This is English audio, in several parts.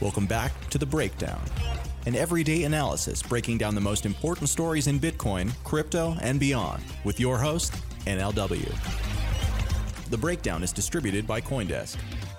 Welcome back to The Breakdown, an everyday analysis breaking down the most important stories in Bitcoin, crypto, and beyond, with your host, NLW. The Breakdown is distributed by Coindesk.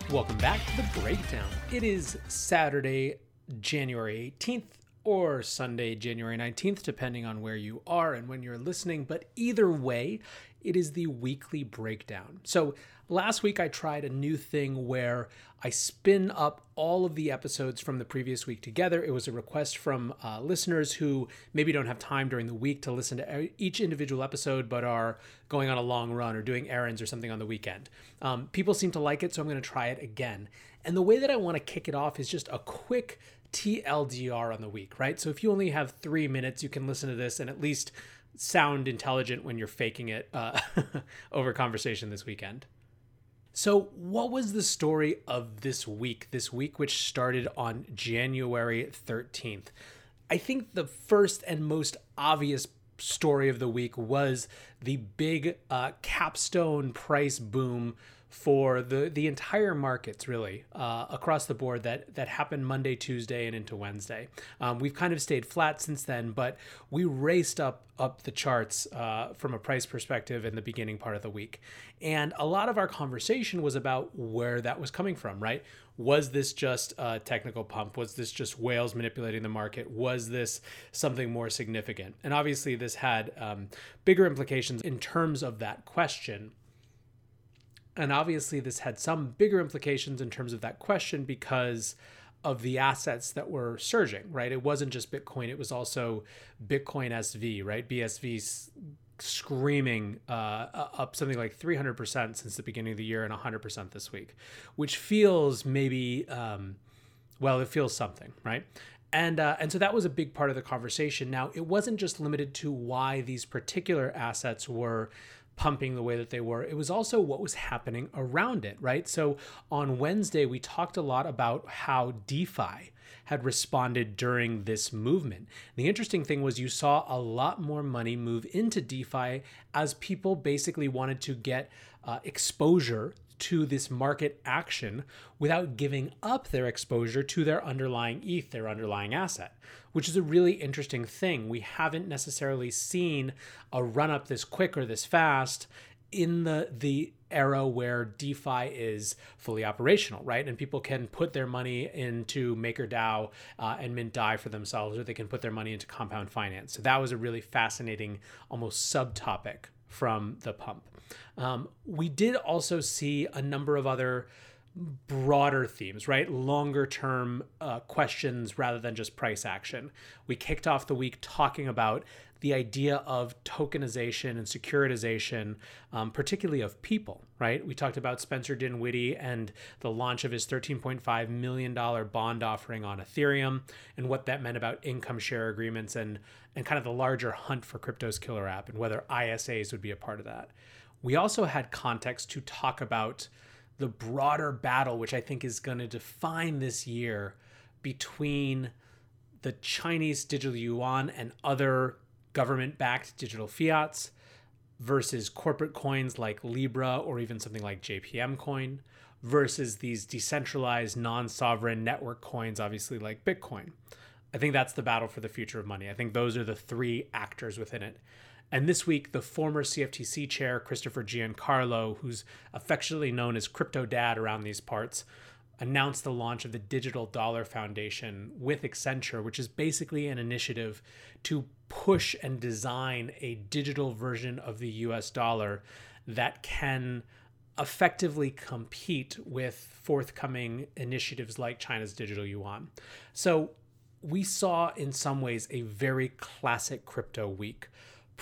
Welcome back to The Breakdown. It is Saturday, January 18th, or Sunday, January 19th, depending on where you are and when you're listening. But either way, it is the weekly breakdown. So last week I tried a new thing where I spin up all of the episodes from the previous week together. It was a request from uh, listeners who maybe don't have time during the week to listen to each individual episode, but are going on a long run or doing errands or something on the weekend. Um, people seem to like it, so I'm going to try it again. And the way that I want to kick it off is just a quick TLDR on the week, right? So if you only have three minutes, you can listen to this and at least sound intelligent when you're faking it uh, over conversation this weekend. So, what was the story of this week? This week, which started on January 13th. I think the first and most obvious story of the week was the big uh, capstone price boom for the the entire markets really uh, across the board that that happened Monday, Tuesday, and into Wednesday. Um, we've kind of stayed flat since then, but we raced up up the charts uh, from a price perspective in the beginning part of the week, and a lot of our conversation was about where that was coming from. Right? Was this just a technical pump? Was this just whales manipulating the market? Was this something more significant? And obviously, this had um, bigger implications in terms of that question and obviously, this had some bigger implications in terms of that question because of the assets that were surging, right? It wasn't just Bitcoin, it was also Bitcoin SV, right? BSV screaming uh, up something like 300% since the beginning of the year and 100% this week, which feels maybe, um, well, it feels something, right? And, uh, and so that was a big part of the conversation. Now, it wasn't just limited to why these particular assets were pumping the way that they were, it was also what was happening around it, right? So on Wednesday, we talked a lot about how DeFi had responded during this movement. The interesting thing was you saw a lot more money move into DeFi as people basically wanted to get uh, exposure to this market action without giving up their exposure to their underlying ETH, their underlying asset, which is a really interesting thing. We haven't necessarily seen a run up this quick or this fast in the the era where DeFi is fully operational, right? And people can put their money into MakerDAO uh, and mint DAI for themselves, or they can put their money into compound finance. So that was a really fascinating, almost subtopic from the pump. Um, we did also see a number of other broader themes, right? Longer term uh, questions rather than just price action. We kicked off the week talking about the idea of tokenization and securitization, um, particularly of people, right? We talked about Spencer Dinwiddie and the launch of his $13.5 million bond offering on Ethereum and what that meant about income share agreements and, and kind of the larger hunt for crypto's killer app and whether ISAs would be a part of that. We also had context to talk about the broader battle, which I think is going to define this year between the Chinese digital yuan and other government backed digital fiats versus corporate coins like Libra or even something like JPM coin versus these decentralized non sovereign network coins, obviously like Bitcoin. I think that's the battle for the future of money. I think those are the three actors within it. And this week, the former CFTC chair, Christopher Giancarlo, who's affectionately known as Crypto Dad around these parts, announced the launch of the Digital Dollar Foundation with Accenture, which is basically an initiative to push and design a digital version of the US dollar that can effectively compete with forthcoming initiatives like China's digital yuan. So we saw in some ways a very classic crypto week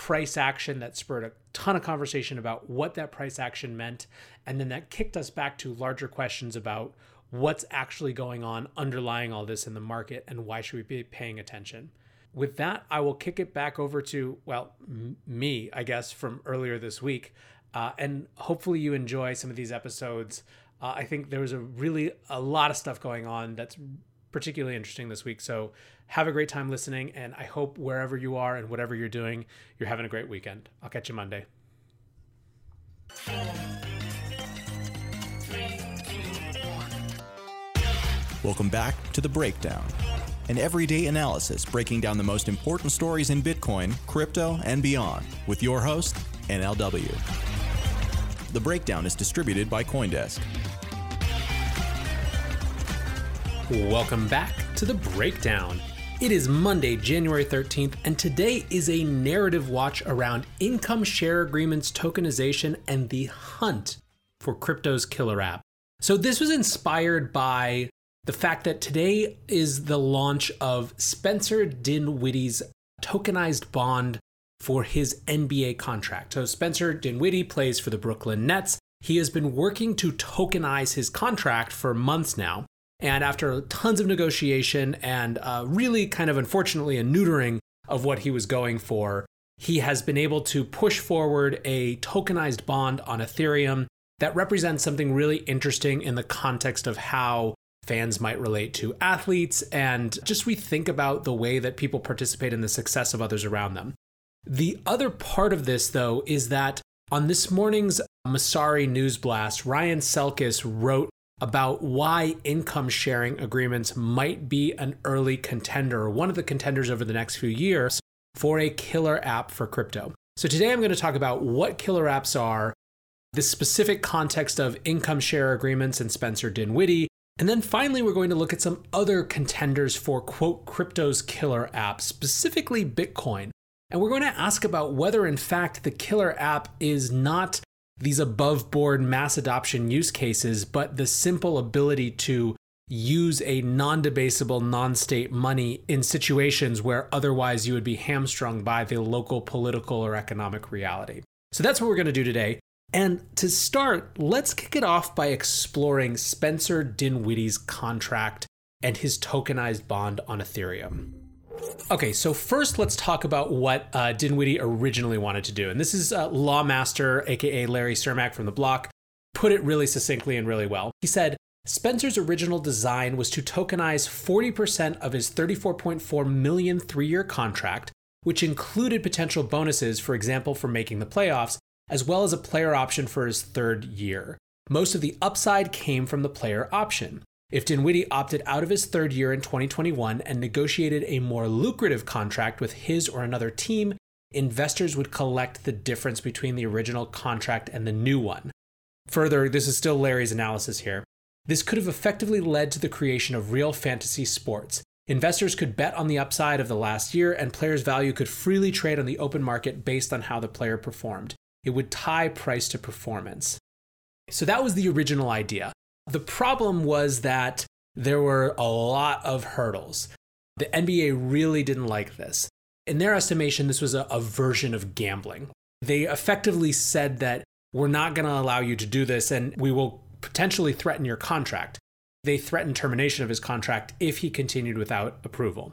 price action that spurred a ton of conversation about what that price action meant. And then that kicked us back to larger questions about what's actually going on underlying all this in the market and why should we be paying attention. With that, I will kick it back over to, well, m- me, I guess, from earlier this week. Uh, and hopefully you enjoy some of these episodes. Uh, I think there was a really a lot of stuff going on that's particularly interesting this week. So have a great time listening, and I hope wherever you are and whatever you're doing, you're having a great weekend. I'll catch you Monday. Welcome back to The Breakdown, an everyday analysis breaking down the most important stories in Bitcoin, crypto, and beyond with your host, NLW. The Breakdown is distributed by Coindesk. Welcome back to The Breakdown. It is Monday, January 13th, and today is a narrative watch around income share agreements, tokenization, and the hunt for crypto's killer app. So, this was inspired by the fact that today is the launch of Spencer Dinwiddie's tokenized bond for his NBA contract. So, Spencer Dinwiddie plays for the Brooklyn Nets. He has been working to tokenize his contract for months now. And after tons of negotiation and uh, really kind of unfortunately a neutering of what he was going for, he has been able to push forward a tokenized bond on Ethereum that represents something really interesting in the context of how fans might relate to athletes and just we think about the way that people participate in the success of others around them. The other part of this, though, is that on this morning's Messari News Blast, Ryan Selkis wrote about why income sharing agreements might be an early contender, one of the contenders over the next few years for a killer app for crypto. So, today I'm going to talk about what killer apps are, the specific context of income share agreements and Spencer Dinwiddie. And then finally, we're going to look at some other contenders for quote crypto's killer app, specifically Bitcoin. And we're going to ask about whether, in fact, the killer app is not these above board mass adoption use cases, but the simple ability to use a non debasable non state money in situations where otherwise you would be hamstrung by the local political or economic reality. So that's what we're going to do today. And to start, let's kick it off by exploring Spencer Dinwiddie's contract and his tokenized bond on Ethereum. Okay, so first let's talk about what uh, Dinwiddie originally wanted to do. And this is uh, Lawmaster, aka Larry Cermak from the block, put it really succinctly and really well. He said, Spencer's original design was to tokenize 40% of his 34.4 million three year contract, which included potential bonuses, for example, for making the playoffs, as well as a player option for his third year. Most of the upside came from the player option. If Dinwiddie opted out of his third year in 2021 and negotiated a more lucrative contract with his or another team, investors would collect the difference between the original contract and the new one. Further, this is still Larry's analysis here. This could have effectively led to the creation of real fantasy sports. Investors could bet on the upside of the last year, and players' value could freely trade on the open market based on how the player performed. It would tie price to performance. So that was the original idea. The problem was that there were a lot of hurdles. The NBA really didn't like this. In their estimation, this was a, a version of gambling. They effectively said that we're not going to allow you to do this and we will potentially threaten your contract. They threatened termination of his contract if he continued without approval.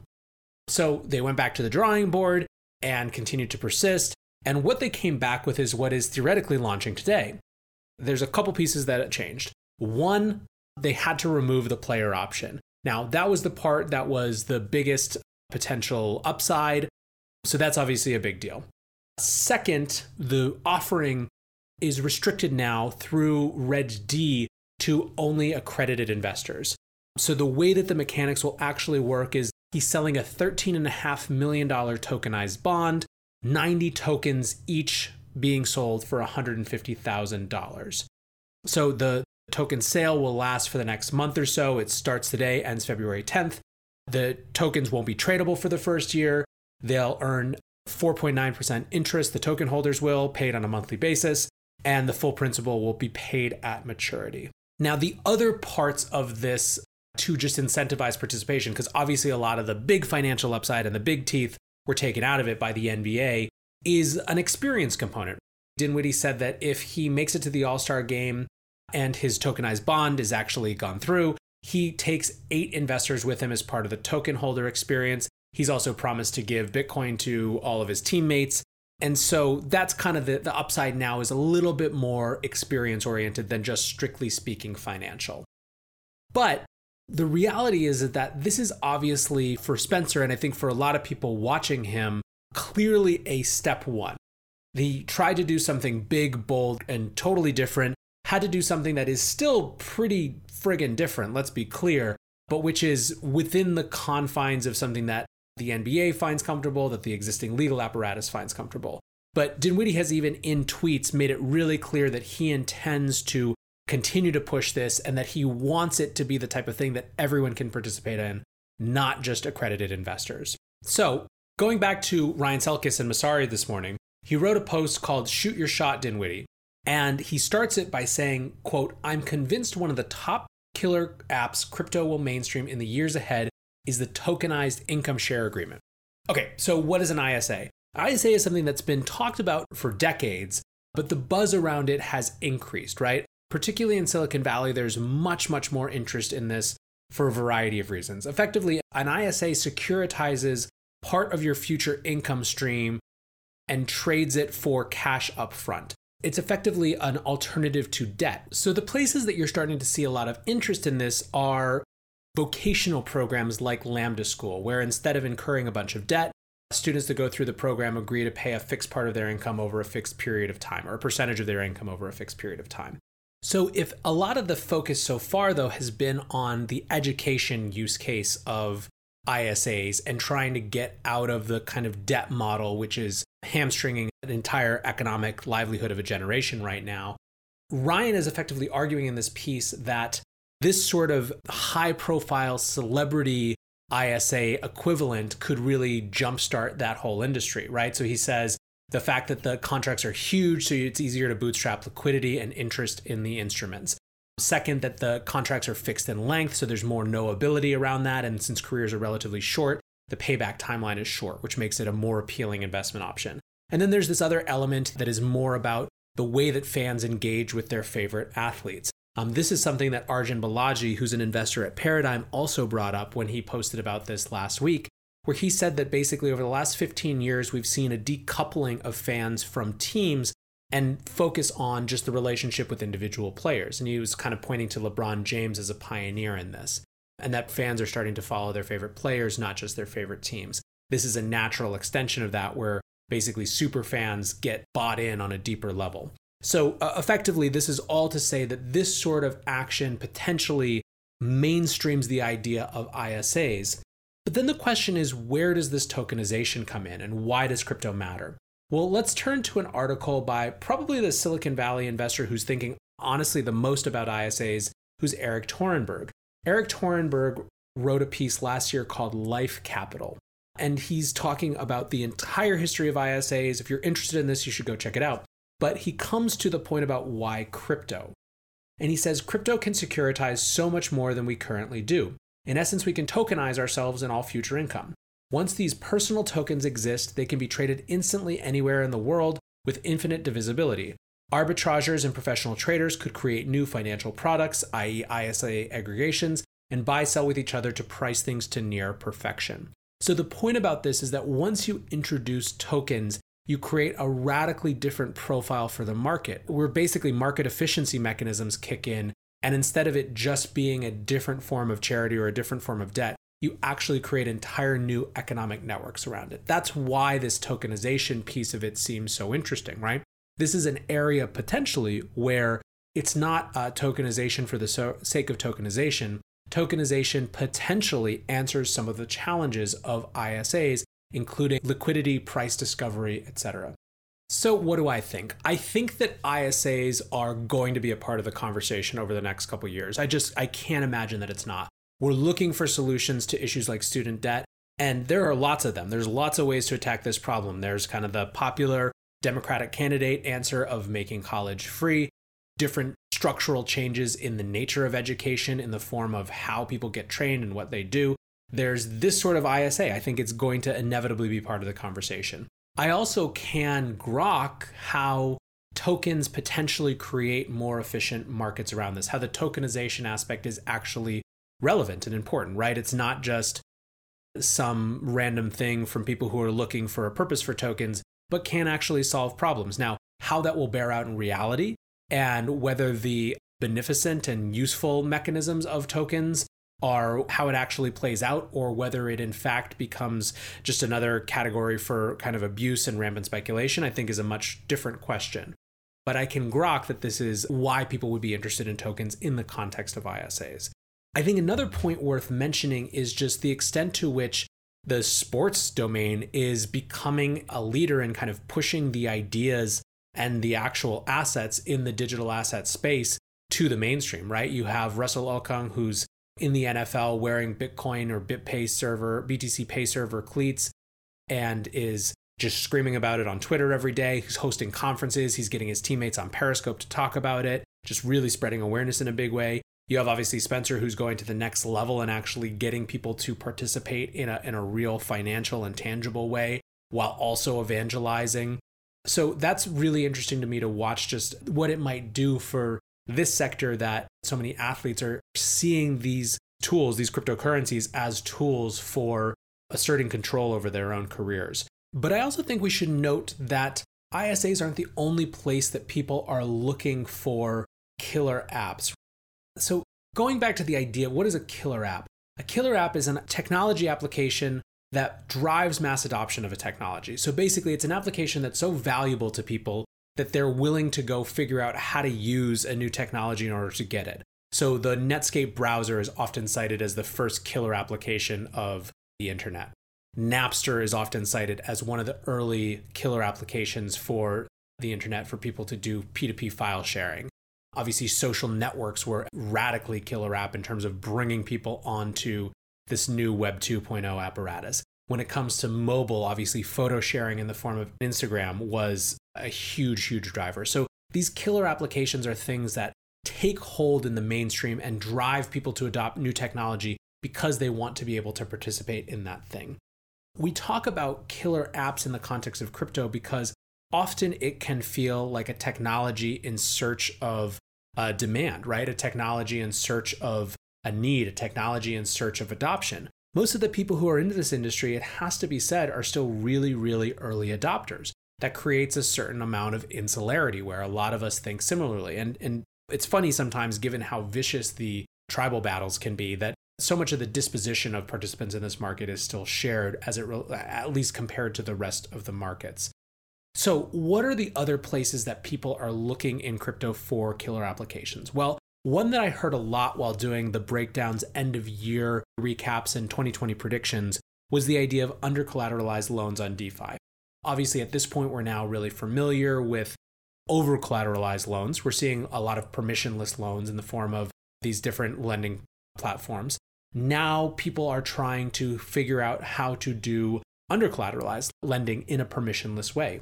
So they went back to the drawing board and continued to persist. And what they came back with is what is theoretically launching today. There's a couple pieces that changed. One, they had to remove the player option. Now, that was the part that was the biggest potential upside. So that's obviously a big deal. Second, the offering is restricted now through Reg D to only accredited investors. So the way that the mechanics will actually work is he's selling a $13.5 million tokenized bond, 90 tokens each being sold for $150,000. So the token sale will last for the next month or so. It starts today, ends February 10th. The tokens won't be tradable for the first year. They'll earn 4.9% interest, the token holders will, paid on a monthly basis, and the full principal will be paid at maturity. Now, the other parts of this to just incentivize participation, because obviously a lot of the big financial upside and the big teeth were taken out of it by the NBA, is an experience component. Dinwiddie said that if he makes it to the All Star game and his tokenized bond is actually gone through. He takes eight investors with him as part of the token holder experience. He's also promised to give Bitcoin to all of his teammates. And so that's kind of the, the upside now is a little bit more experience oriented than just strictly speaking financial. But the reality is that this is obviously for Spencer, and I think for a lot of people watching him, clearly a step one. He tried to do something big, bold, and totally different had to do something that is still pretty friggin' different, let's be clear. but which is within the confines of something that the NBA finds comfortable, that the existing legal apparatus finds comfortable. But Dinwiddie has even in tweets made it really clear that he intends to continue to push this and that he wants it to be the type of thing that everyone can participate in, not just accredited investors. So, going back to Ryan Selkis and Messari this morning, he wrote a post called Shoot Your Shot Dinwiddie, and he starts it by saying, quote, I'm convinced one of the top killer apps crypto will mainstream in the years ahead is the tokenized income share agreement. Okay, so what is an ISA? ISA is something that's been talked about for decades, but the buzz around it has increased, right? Particularly in Silicon Valley, there's much, much more interest in this for a variety of reasons. Effectively, an ISA securitizes part of your future income stream and trades it for cash upfront. It's effectively an alternative to debt. So, the places that you're starting to see a lot of interest in this are vocational programs like Lambda School, where instead of incurring a bunch of debt, students that go through the program agree to pay a fixed part of their income over a fixed period of time, or a percentage of their income over a fixed period of time. So, if a lot of the focus so far, though, has been on the education use case of ISAs and trying to get out of the kind of debt model, which is hamstringing an entire economic livelihood of a generation right now, Ryan is effectively arguing in this piece that this sort of high profile celebrity ISA equivalent could really jumpstart that whole industry, right? So he says the fact that the contracts are huge, so it's easier to bootstrap liquidity and interest in the instruments. Second, that the contracts are fixed in length, so there's more knowability around that. And since careers are relatively short, the payback timeline is short, which makes it a more appealing investment option. And then there's this other element that is more about the way that fans engage with their favorite athletes. Um, this is something that Arjun Balaji, who's an investor at Paradigm, also brought up when he posted about this last week, where he said that basically over the last 15 years, we've seen a decoupling of fans from teams and focus on just the relationship with individual players. And he was kind of pointing to LeBron James as a pioneer in this, and that fans are starting to follow their favorite players, not just their favorite teams. This is a natural extension of that where basically super fans get bought in on a deeper level. So, uh, effectively, this is all to say that this sort of action potentially mainstreams the idea of ISAs. But then the question is where does this tokenization come in and why does crypto matter? Well, let's turn to an article by probably the Silicon Valley investor who's thinking honestly the most about ISAs, who's Erik Torenberg. Erik Torenberg wrote a piece last year called Life Capital. And he's talking about the entire history of ISAs. If you're interested in this, you should go check it out. But he comes to the point about why crypto. And he says crypto can securitize so much more than we currently do. In essence, we can tokenize ourselves and all future income. Once these personal tokens exist, they can be traded instantly anywhere in the world with infinite divisibility. Arbitrageurs and professional traders could create new financial products, i.e., ISA aggregations, and buy sell with each other to price things to near perfection. So, the point about this is that once you introduce tokens, you create a radically different profile for the market, where basically market efficiency mechanisms kick in. And instead of it just being a different form of charity or a different form of debt, you actually create entire new economic networks around it. That's why this tokenization piece of it seems so interesting, right? This is an area potentially where it's not uh, tokenization for the so- sake of tokenization. Tokenization potentially answers some of the challenges of ISAs including liquidity, price discovery, etc. So, what do I think? I think that ISAs are going to be a part of the conversation over the next couple years. I just I can't imagine that it's not. We're looking for solutions to issues like student debt, and there are lots of them. There's lots of ways to attack this problem. There's kind of the popular Democratic candidate answer of making college free, different structural changes in the nature of education in the form of how people get trained and what they do there's this sort of ISA. I think it's going to inevitably be part of the conversation. I also can grok how tokens potentially create more efficient markets around this, how the tokenization aspect is actually relevant and important, right? It's not just some random thing from people who are looking for a purpose for tokens, but can actually solve problems. Now, how that will bear out in reality and whether the beneficent and useful mechanisms of tokens are how it actually plays out or whether it in fact becomes just another category for kind of abuse and rampant speculation, I think is a much different question. But I can grok that this is why people would be interested in tokens in the context of ISAs. I think another point worth mentioning is just the extent to which the sports domain is becoming a leader in kind of pushing the ideas and the actual assets in the digital asset space to the mainstream, right? You have Russell Okung, who's in the NFL wearing Bitcoin or BitPay server, BTC Pay server cleats, and is just screaming about it on Twitter every day. He's hosting conferences. He's getting his teammates on Periscope to talk about it, just really spreading awareness in a big way. You have obviously Spencer, who's going to the next level and actually getting people to participate in a, in a real financial and tangible way while also evangelizing. So that's really interesting to me to watch just what it might do for this sector that so many athletes are seeing these tools, these cryptocurrencies, as tools for asserting control over their own careers. But I also think we should note that ISAs aren't the only place that people are looking for killer apps. So, going back to the idea, what is a killer app? A killer app is a technology application that drives mass adoption of a technology. So, basically, it's an application that's so valuable to people that they're willing to go figure out how to use a new technology in order to get it. So, the Netscape browser is often cited as the first killer application of the internet. Napster is often cited as one of the early killer applications for the internet for people to do P2P file sharing. Obviously, social networks were radically killer app in terms of bringing people onto this new Web 2.0 apparatus. When it comes to mobile, obviously, photo sharing in the form of Instagram was a huge, huge driver. So these killer applications are things that take hold in the mainstream and drive people to adopt new technology because they want to be able to participate in that thing. We talk about killer apps in the context of crypto because often it can feel like a technology in search of uh, demand, right? A technology in search of a need, a technology in search of adoption. Most of the people who are into this industry, it has to be said, are still really, really early adopters. That creates a certain amount of insularity where a lot of us think similarly. And, and it's funny sometimes, given how vicious the tribal battles can be, that so much of the disposition of participants in this market is still shared as it at least compared to the rest of the markets. So, what are the other places that people are looking in crypto for killer applications? Well, one that I heard a lot while doing the breakdowns end of year recaps and 2020 predictions was the idea of under collateralized loans on DeFi. Obviously, at this point, we're now really familiar with over collateralized loans. We're seeing a lot of permissionless loans in the form of these different lending platforms. Now, people are trying to figure out how to do under collateralized lending in a permissionless way.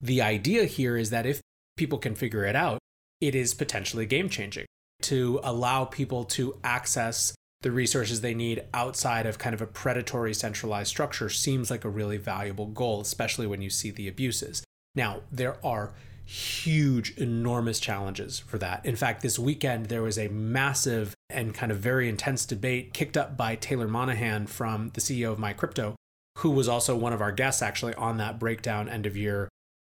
The idea here is that if people can figure it out, it is potentially game changing to allow people to access the resources they need outside of kind of a predatory centralized structure seems like a really valuable goal, especially when you see the abuses. Now, there are huge, enormous challenges for that. In fact, this weekend, there was a massive and kind of very intense debate kicked up by Taylor Monahan from the CEO of MyCrypto, who was also one of our guests actually on that breakdown end of year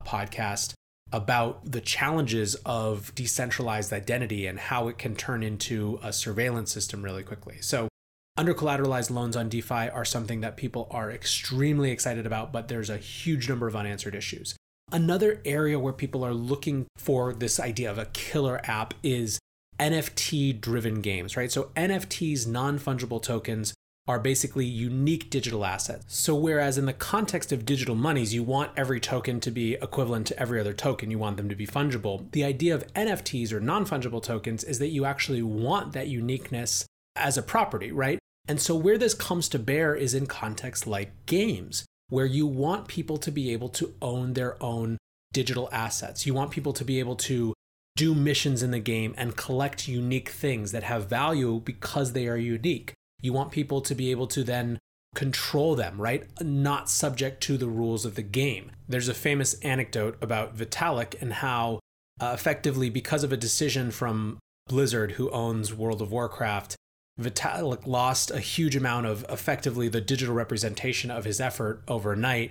podcast about the challenges of decentralized identity and how it can turn into a surveillance system really quickly. So, under collateralized loans on DeFi are something that people are extremely excited about, but there's a huge number of unanswered issues. Another area where people are looking for this idea of a killer app is NFT driven games, right? So, NFTs, non fungible tokens, are basically unique digital assets. So, whereas in the context of digital monies, you want every token to be equivalent to every other token, you want them to be fungible. The idea of NFTs or non fungible tokens is that you actually want that uniqueness as a property, right? And so, where this comes to bear is in contexts like games, where you want people to be able to own their own digital assets. You want people to be able to do missions in the game and collect unique things that have value because they are unique. You want people to be able to then control them, right? Not subject to the rules of the game. There's a famous anecdote about Vitalik and how, uh, effectively, because of a decision from Blizzard, who owns World of Warcraft, Vitalik lost a huge amount of effectively the digital representation of his effort overnight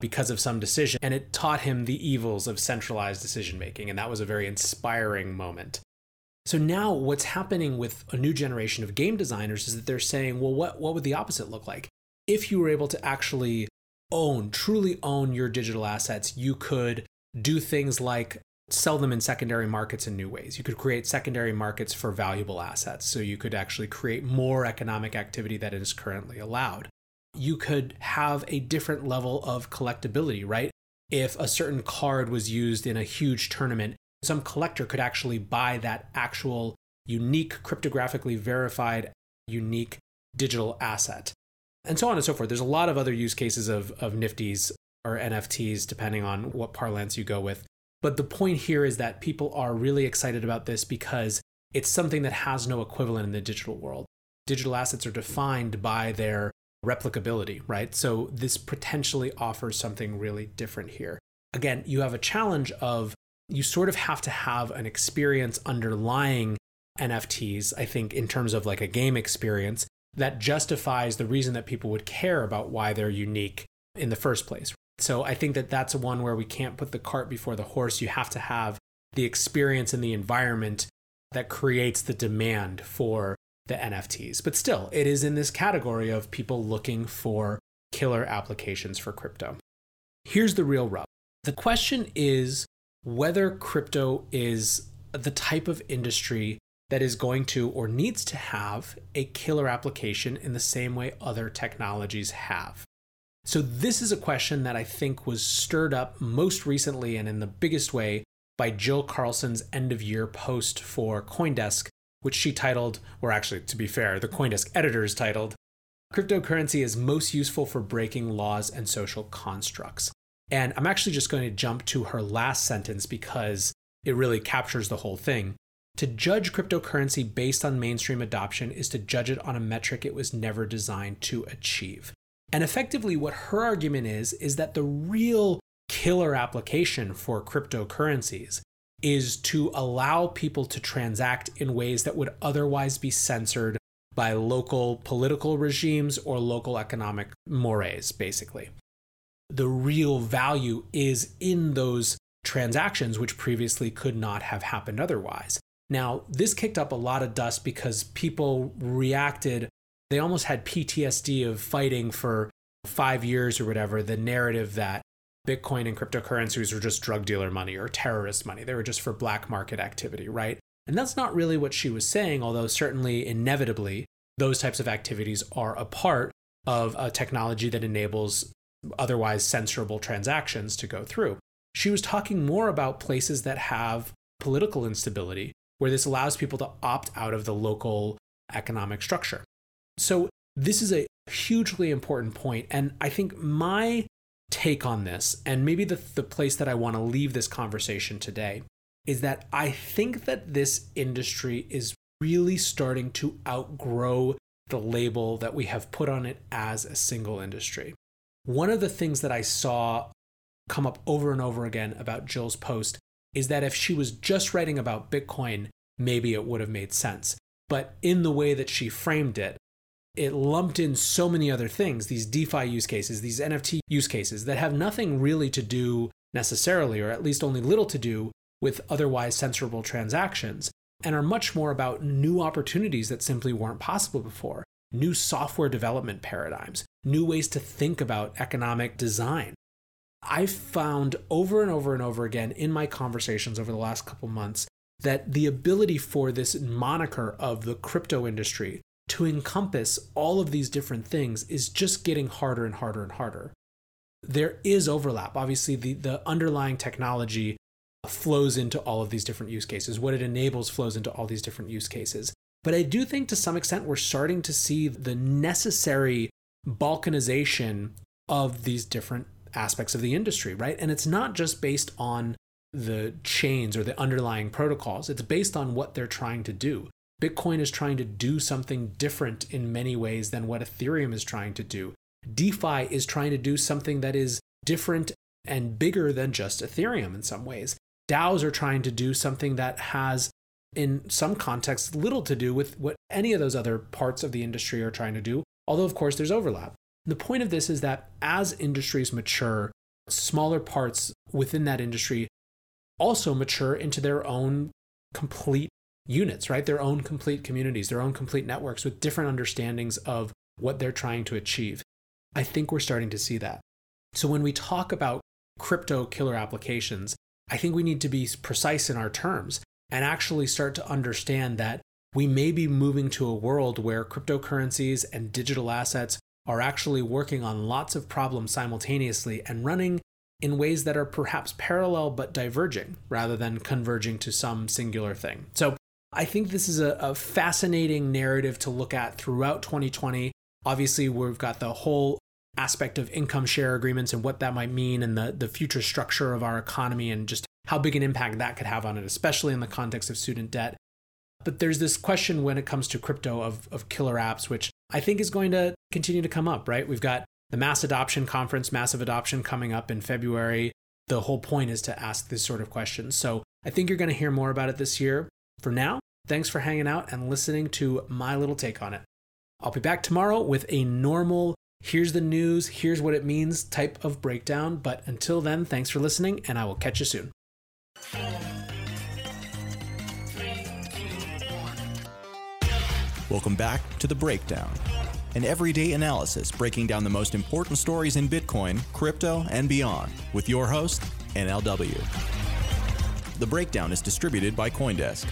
because of some decision. And it taught him the evils of centralized decision making. And that was a very inspiring moment. So now what's happening with a new generation of game designers is that they're saying, well, what, what would the opposite look like? If you were able to actually own, truly own your digital assets, you could do things like sell them in secondary markets in new ways. You could create secondary markets for valuable assets. So you could actually create more economic activity that is currently allowed. You could have a different level of collectability, right? If a certain card was used in a huge tournament, some collector could actually buy that actual unique, cryptographically verified, unique digital asset. And so on and so forth. There's a lot of other use cases of, of Nifties or NFTs, depending on what parlance you go with. But the point here is that people are really excited about this because it's something that has no equivalent in the digital world. Digital assets are defined by their replicability, right? So this potentially offers something really different here. Again, you have a challenge of you sort of have to have an experience underlying NFTs, I think, in terms of like a game experience that justifies the reason that people would care about why they're unique in the first place. So I think that that's one where we can't put the cart before the horse. You have to have the experience and the environment that creates the demand for the NFTs. But still, it is in this category of people looking for killer applications for crypto. Here's the real rub the question is whether crypto is the type of industry that is going to or needs to have a killer application in the same way other technologies have. So, this is a question that I think was stirred up most recently and in the biggest way by Jill Carlson's end of year post for Coindesk, which she titled, or actually, to be fair, the Coindesk editors titled, Cryptocurrency is most useful for breaking laws and social constructs. And I'm actually just going to jump to her last sentence because it really captures the whole thing. To judge cryptocurrency based on mainstream adoption is to judge it on a metric it was never designed to achieve. And effectively, what her argument is, is that the real killer application for cryptocurrencies is to allow people to transact in ways that would otherwise be censored by local political regimes or local economic mores, basically. The real value is in those transactions, which previously could not have happened otherwise. Now, this kicked up a lot of dust because people reacted they almost had PTSD of fighting for five years or whatever the narrative that Bitcoin and cryptocurrencies were just drug dealer money or terrorist money. They were just for black market activity, right? And that's not really what she was saying, although certainly inevitably those types of activities are a part of a technology that enables otherwise censorable transactions to go through. She was talking more about places that have political instability, where this allows people to opt out of the local economic structure. So, this is a hugely important point. And I think my take on this, and maybe the, the place that I want to leave this conversation today, is that I think that this industry is really starting to outgrow the label that we have put on it as a single industry. One of the things that I saw come up over and over again about Jill's post is that if she was just writing about Bitcoin, maybe it would have made sense. But in the way that she framed it, it lumped in so many other things, these DeFi use cases, these NFT use cases that have nothing really to do necessarily, or at least only little to do with otherwise censorable transactions, and are much more about new opportunities that simply weren't possible before, new software development paradigms, new ways to think about economic design. I've found over and over and over again in my conversations over the last couple months that the ability for this moniker of the crypto industry to encompass all of these different things is just getting harder and harder and harder. There is overlap. Obviously, the, the underlying technology flows into all of these different use cases. What it enables flows into all these different use cases. But I do think to some extent we're starting to see the necessary balkanization of these different aspects of the industry, right? And it's not just based on the chains or the underlying protocols, it's based on what they're trying to do. Bitcoin is trying to do something different in many ways than what Ethereum is trying to do. DeFi is trying to do something that is different and bigger than just Ethereum in some ways. DAOs are trying to do something that has, in some contexts, little to do with what any of those other parts of the industry are trying to do, although, of course, there's overlap. The point of this is that as industries mature, smaller parts within that industry also mature into their own complete units, right? Their own complete communities, their own complete networks with different understandings of what they're trying to achieve. I think we're starting to see that. So when we talk about crypto killer applications, I think we need to be precise in our terms and actually start to understand that we may be moving to a world where cryptocurrencies and digital assets are actually working on lots of problems simultaneously and running in ways that are perhaps parallel but diverging rather than converging to some singular thing. So I think this is a, a, fascinating narrative to look at throughout 2020. Obviously, we've got the whole aspect of income share agreements and what that might mean and the, the future structure of our economy and just how big an impact that could have on it, especially in the context of student debt. But there's this question when it comes to crypto of, of killer apps, which I think is going to continue to come up, right? We've got the mass adoption conference, massive adoption coming up in February. The whole point is to ask this sort of question. So I think you're going to hear more about it this year. For now, thanks for hanging out and listening to my little take on it. I'll be back tomorrow with a normal, here's the news, here's what it means type of breakdown. But until then, thanks for listening, and I will catch you soon. Welcome back to The Breakdown, an everyday analysis breaking down the most important stories in Bitcoin, crypto, and beyond with your host, NLW. The Breakdown is distributed by Coindesk.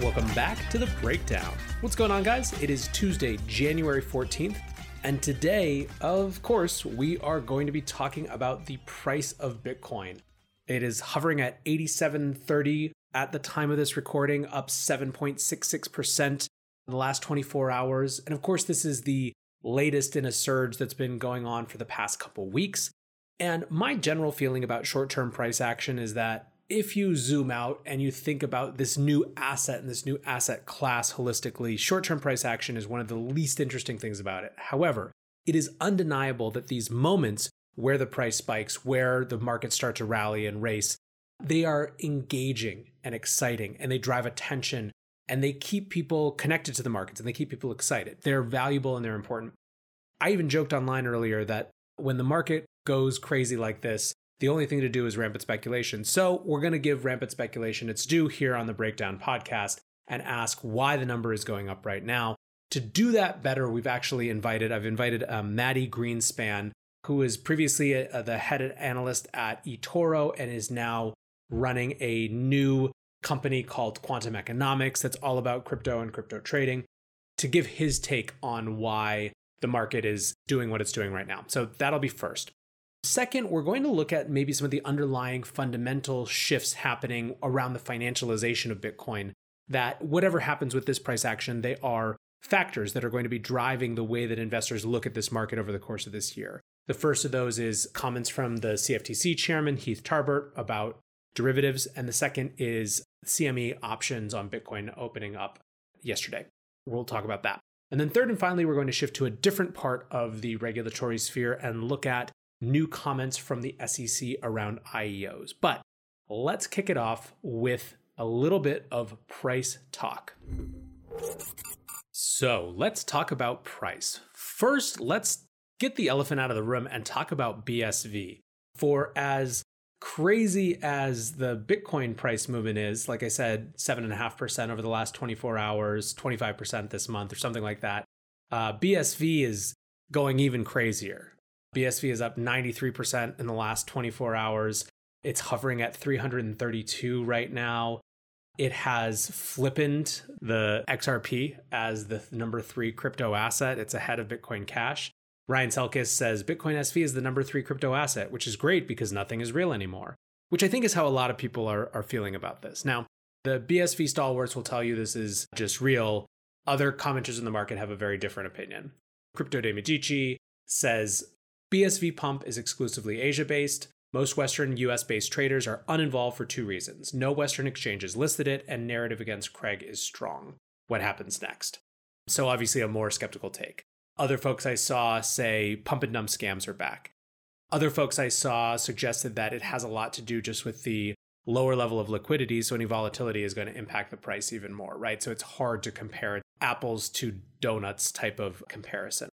Welcome back to The Breakdown. What's going on, guys? It is Tuesday, January 14th. And today, of course, we are going to be talking about the price of Bitcoin. It is hovering at 8730 at the time of this recording, up 7.66% in the last 24 hours. And of course, this is the latest in a surge that's been going on for the past couple weeks. And my general feeling about short term price action is that if you zoom out and you think about this new asset and this new asset class holistically, short term price action is one of the least interesting things about it. However, it is undeniable that these moments where the price spikes, where the markets start to rally and race, they are engaging and exciting and they drive attention and they keep people connected to the markets and they keep people excited. They're valuable and they're important. I even joked online earlier that when the market goes crazy like this, the only thing to do is rampant speculation. So we're going to give rampant speculation its due here on the Breakdown podcast and ask why the number is going up right now. To do that better, we've actually invited, I've invited um, Mati Greenspan, who was previously a, a, the head analyst at eToro and is now running a new company called Quantum Economics that's all about crypto and crypto trading to give his take on why the market is doing what it's doing right now. So that'll be first. Second, we're going to look at maybe some of the underlying fundamental shifts happening around the financialization of Bitcoin. That whatever happens with this price action, they are factors that are going to be driving the way that investors look at this market over the course of this year. The first of those is comments from the CFTC chairman, Heath Tarbert, about derivatives. And the second is CME options on Bitcoin opening up yesterday. We'll talk about that. And then, third and finally, we're going to shift to a different part of the regulatory sphere and look at new comments from the SEC around IEOs. But let's kick it off with a little bit of price talk. So let's talk about price. First, let's get the elephant out of the room and talk about BSV. For as crazy as the Bitcoin price movement is, like I said, 7.5% over the last 24 hours, 25% this month, or something like that, uh, BSV is going even crazier. BSV is up 93% in the last 24 hours. It's hovering at 332 right now. It has flippened the XRP as the number three crypto asset. It's ahead of Bitcoin Cash. Ryan Selkis says Bitcoin SV is the number three crypto asset, which is great because nothing is real anymore, which I think is how a lot of people are, are feeling about this. Now, the BSV stalwarts will tell you this is just real. Other commenters in the market have a very different opinion. Crypto de Medici says BSV Pump is exclusively Asia based. Most Western US based traders are uninvolved for two reasons. No Western exchanges listed it, and narrative against Craig is strong. What happens next? So, obviously, a more skeptical take. Other folks I saw say pump and dump scams are back. Other folks I saw suggested that it has a lot to do just with the lower level of liquidity. So, any volatility is going to impact the price even more, right? So, it's hard to compare apples to donuts type of comparison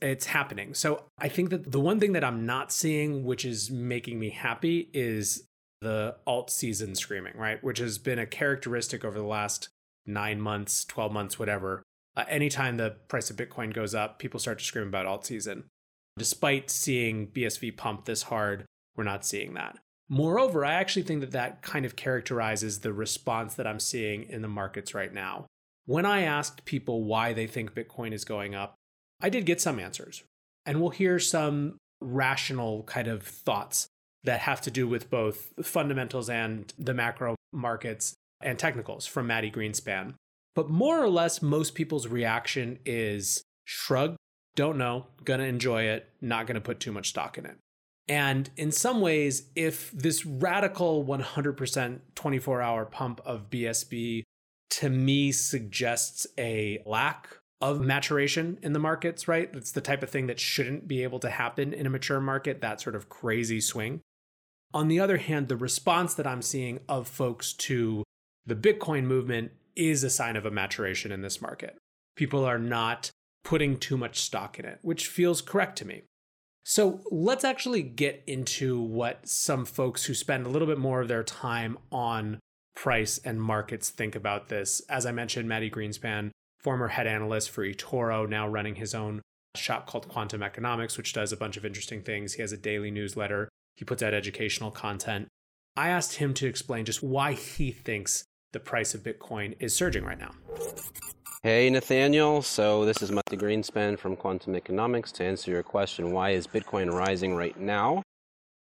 it's happening. So I think that the one thing that I'm not seeing, which is making me happy, is the alt season screaming, right? Which has been a characteristic over the last nine months, 12 months, whatever. Uh, anytime the price of Bitcoin goes up, people start to scream about alt season. Despite seeing BSV pump this hard, we're not seeing that. Moreover, I actually think that that kind of characterizes the response that I'm seeing in the markets right now. When I asked people why they think Bitcoin is going up, I did get some answers. And we'll hear some rational kind of thoughts that have to do with both fundamentals and the macro markets and technicals from Mati Greenspan. But more or less, most people's reaction is shrug, don't know, gonna enjoy it, not gonna put too much stock in it. And in some ways, if this radical 100% 24 hour pump of BSV to me suggests a lack of maturation in the markets, right? It's the type of thing that shouldn't be able to happen in a mature market, that sort of crazy swing. On the other hand, the response that I'm seeing of folks to the Bitcoin movement is a sign of a maturation in this market. People are not putting too much stock in it, which feels correct to me. So let's actually get into what some folks who spend a little bit more of their time on price and markets think about this. As I mentioned, Mati Greenspan, former head analyst for eToro, now running his own shop called Quantum Economics, which does a bunch of interesting things. He has a daily newsletter he puts out educational content. I asked him to explain just why he thinks the price of Bitcoin is surging right now. Hey, Nathaniel. So, this is Mati Greenspan from Quantum Economics to answer your question why is Bitcoin rising right now?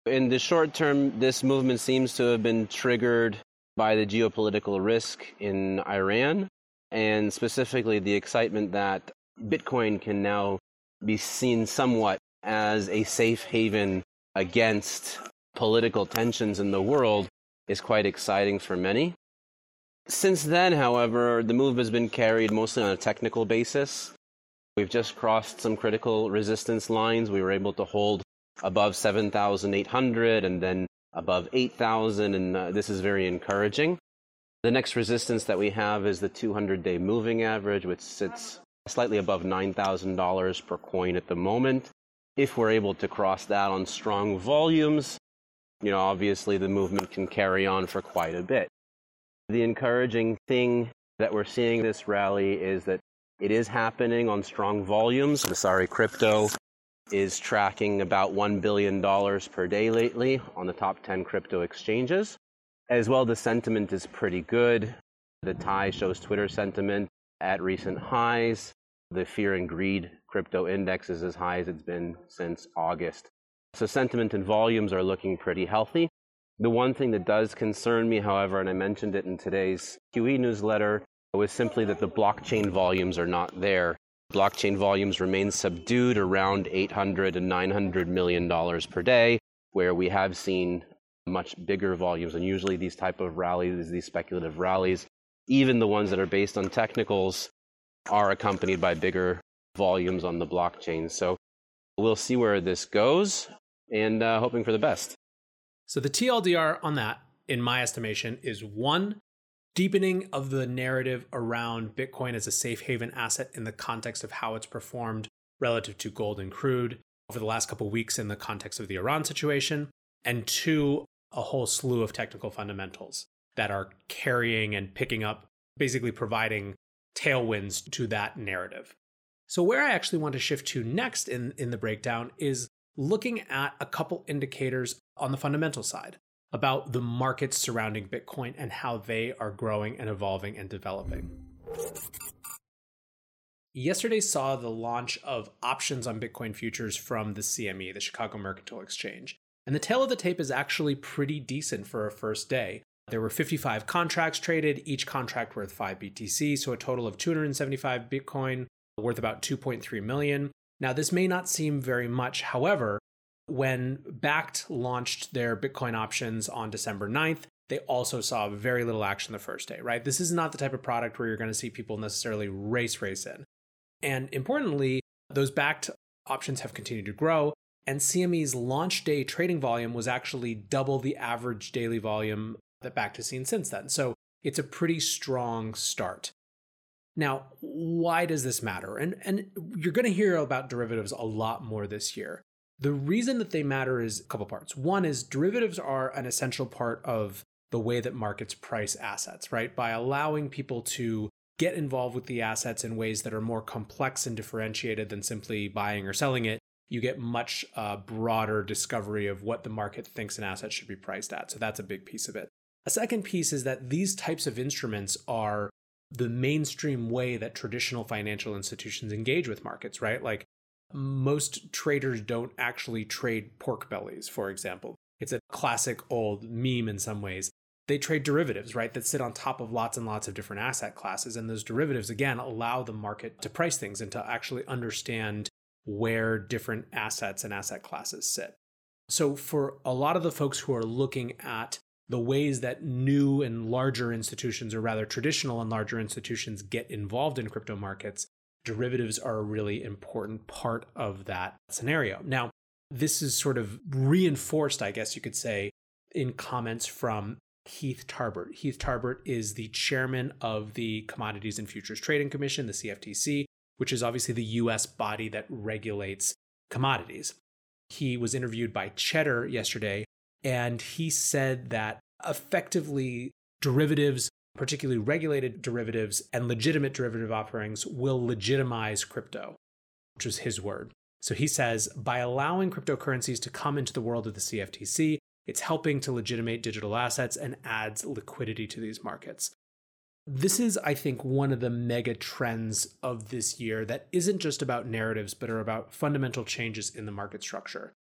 In the short term, this movement seems to have been triggered by the geopolitical risk in Iran, and specifically the excitement that Bitcoin can now be seen somewhat as a safe haven against political tensions in the world is quite exciting for many. Since then, however, the move has been carried mostly on a technical basis. We've just crossed some critical resistance lines. We were able to hold above 7,800 and then above 8,000, and uh, this is very encouraging. The next resistance that we have is the 200 day moving average, which sits slightly above $9,000 per coin at the moment if we're able to cross that on strong volumes, you know, obviously the movement can carry on for quite a bit. The encouraging thing that we're seeing this rally is that it is happening on strong volumes. Messari Crypto is tracking about $1 billion per day lately on the top 10 crypto exchanges. As well, the sentiment is pretty good. The TIE shows Twitter sentiment at recent highs. The fear and greed crypto index is as high as it's been since August. So sentiment and volumes are looking pretty healthy. The one thing that does concern me, however, and I mentioned it in today's QE newsletter, was simply that the blockchain volumes are not there. Blockchain volumes remain subdued around 800 and 900 million dollars per day, where we have seen much bigger volumes. And usually these type of rallies, these speculative rallies, even the ones that are based on technicals, are accompanied by bigger volumes on the blockchain. So we'll see where this goes and uh, hoping for the best. So the TLDR on that, in my estimation, is one, deepening of the narrative around Bitcoin as a safe haven asset in the context of how it's performed relative to gold and crude over the last couple weeks in the context of the Iran situation. And two, a whole slew of technical fundamentals that are carrying and picking up, basically providing tailwinds to that narrative. So, where I actually want to shift to next in, in the breakdown is looking at a couple indicators on the fundamental side about the markets surrounding Bitcoin and how they are growing and evolving and developing. Yesterday saw the launch of options on Bitcoin futures from the CME, the Chicago Mercantile Exchange. And the tale of the tape is actually pretty decent for a first day. There were 55 contracts traded, each contract worth 5 BTC, so a total of 275 Bitcoin worth about 2.3 million. Now, this may not seem very much. However, when Bakkt launched their Bitcoin options on December 9th, they also saw very little action the first day, right? This is not the type of product where you're going to see people necessarily race race in. And importantly, those Bakkt options have continued to grow, and CME's launch day trading volume was actually double the average daily volume that Bakkt has seen since then. So it's a pretty strong start. Now, why does this matter? And, and you're going to hear about derivatives a lot more this year. The reason that they matter is a couple parts. One is derivatives are an essential part of the way that markets price assets, right? By allowing people to get involved with the assets in ways that are more complex and differentiated than simply buying or selling it, you get much uh, broader discovery of what the market thinks an asset should be priced at. So that's a big piece of it. A second piece is that these types of instruments are the mainstream way that traditional financial institutions engage with markets, right? Like most traders don't actually trade pork bellies, for example. It's a classic old meme in some ways. They trade derivatives, right, that sit on top of lots and lots of different asset classes. And those derivatives, again, allow the market to price things and to actually understand where different assets and asset classes sit. So, for a lot of the folks who are looking at the ways that new and larger institutions, or rather traditional and larger institutions, get involved in crypto markets, derivatives are a really important part of that scenario. Now, this is sort of reinforced, I guess you could say, in comments from Heath Tarbert. Heath Tarbert is the chairman of the Commodities and Futures Trading Commission, the CFTC, which is obviously the US body that regulates commodities. He was interviewed by Cheddar yesterday, and he said that effectively derivatives, particularly regulated derivatives and legitimate derivative offerings, will legitimize crypto, which was his word. So he says by allowing cryptocurrencies to come into the world of the CFTC, it's helping to legitimate digital assets and adds liquidity to these markets. This is, I think, one of the mega trends of this year that isn't just about narratives, but are about fundamental changes in the market structure.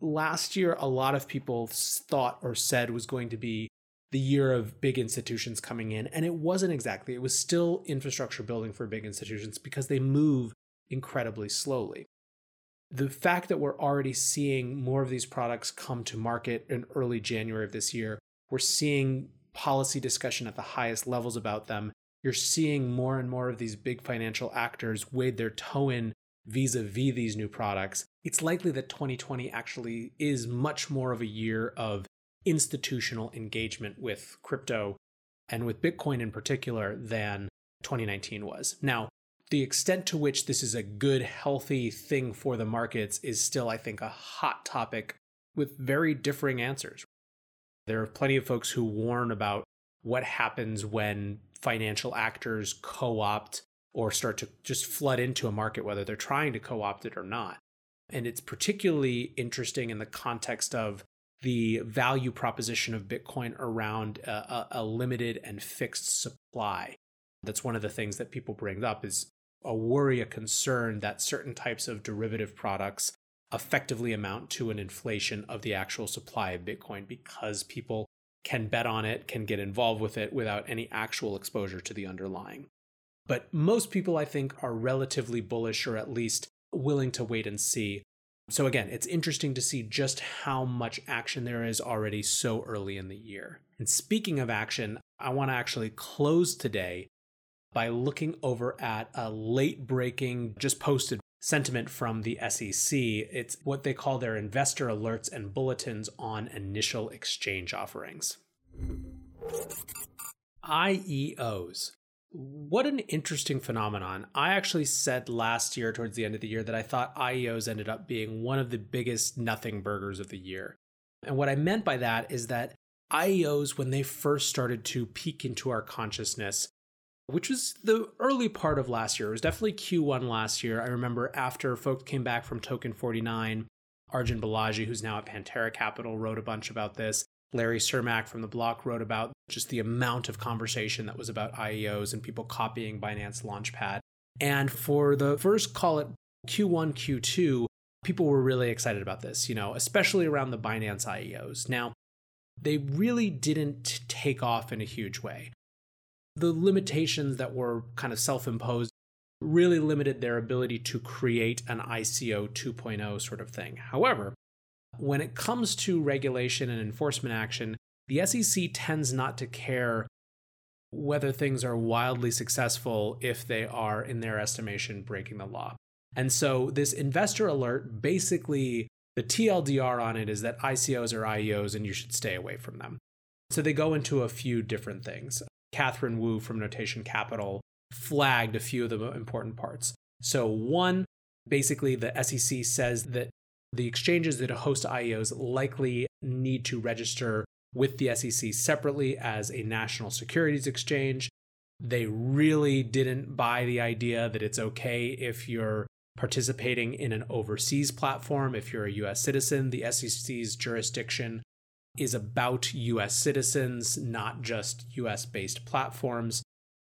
Last year, a lot of people thought or said was going to be the year of big institutions coming in, and it wasn't exactly. It was still infrastructure building for big institutions because they move incredibly slowly the fact that we're already seeing more of these products come to market in early January of this year, we're seeing policy discussion at the highest levels about them. You're seeing more and more of these big financial actors wade their toe in vis a vis these new products. It's likely that 2020 actually is much more of a year of institutional engagement with crypto and with Bitcoin in particular than 2019 was. Now, the extent to which this is a good, healthy thing for the markets is still, I think, a hot topic with very differing answers. There are plenty of folks who warn about what happens when financial actors co opt or start to just flood into a market, whether they're trying to co opt it or not. And it's particularly interesting in the context of the value proposition of Bitcoin around a, a, limited and fixed supply. That's one of the things that people bring up is a worry, a concern that certain types of derivative products effectively amount to an inflation of the actual supply of Bitcoin because people can bet on it, can get involved with it without any actual exposure to the underlying. But most people, I think, are relatively bullish or at least willing to wait and see. So, again, it's interesting to see just how much action there is already so early in the year. And speaking of action, I want to actually close today by looking over at a late breaking, just posted sentiment from the SEC. It's what they call their investor alerts and bulletins on initial exchange offerings. IEOs. What an interesting phenomenon. I actually said last year, towards the end of the year, that I thought IEOs ended up being one of the biggest nothing burgers of the year. And what I meant by that is that IEOs, when they first started to peek into our consciousness, which was the early part of last year. It was definitely Q1 last year. I remember after folks came back from Token 49, Arjun Balaji, who's now at Pantera Capital, wrote a bunch about this. Larry Cermak from the block wrote about just the amount of conversation that was about IEOs and people copying Binance Launchpad. And for the first, call it Q1, Q2, people were really excited about this, you know, especially around the Binance IEOs. Now, they really didn't take off in a huge way the limitations that were kind of self imposed really limited their ability to create an ICO 2.0 sort of thing. However, when it comes to regulation and enforcement action, the SEC tends not to care whether things are wildly successful if they are, in their estimation, breaking the law. And so, this investor alert basically, the TLDR on it is that ICOs are IEOs and you should stay away from them. So, they go into a few different things. Katherine Wu from Notation Capital flagged a few of the important parts. So, one, basically, the SEC says that the exchanges that host IEOs likely need to register with the SEC separately as a national securities exchange. They really didn't buy the idea that it's okay if you're participating in an overseas platform. If you're a US citizen, the SEC's jurisdiction is about US citizens, not just US based platforms.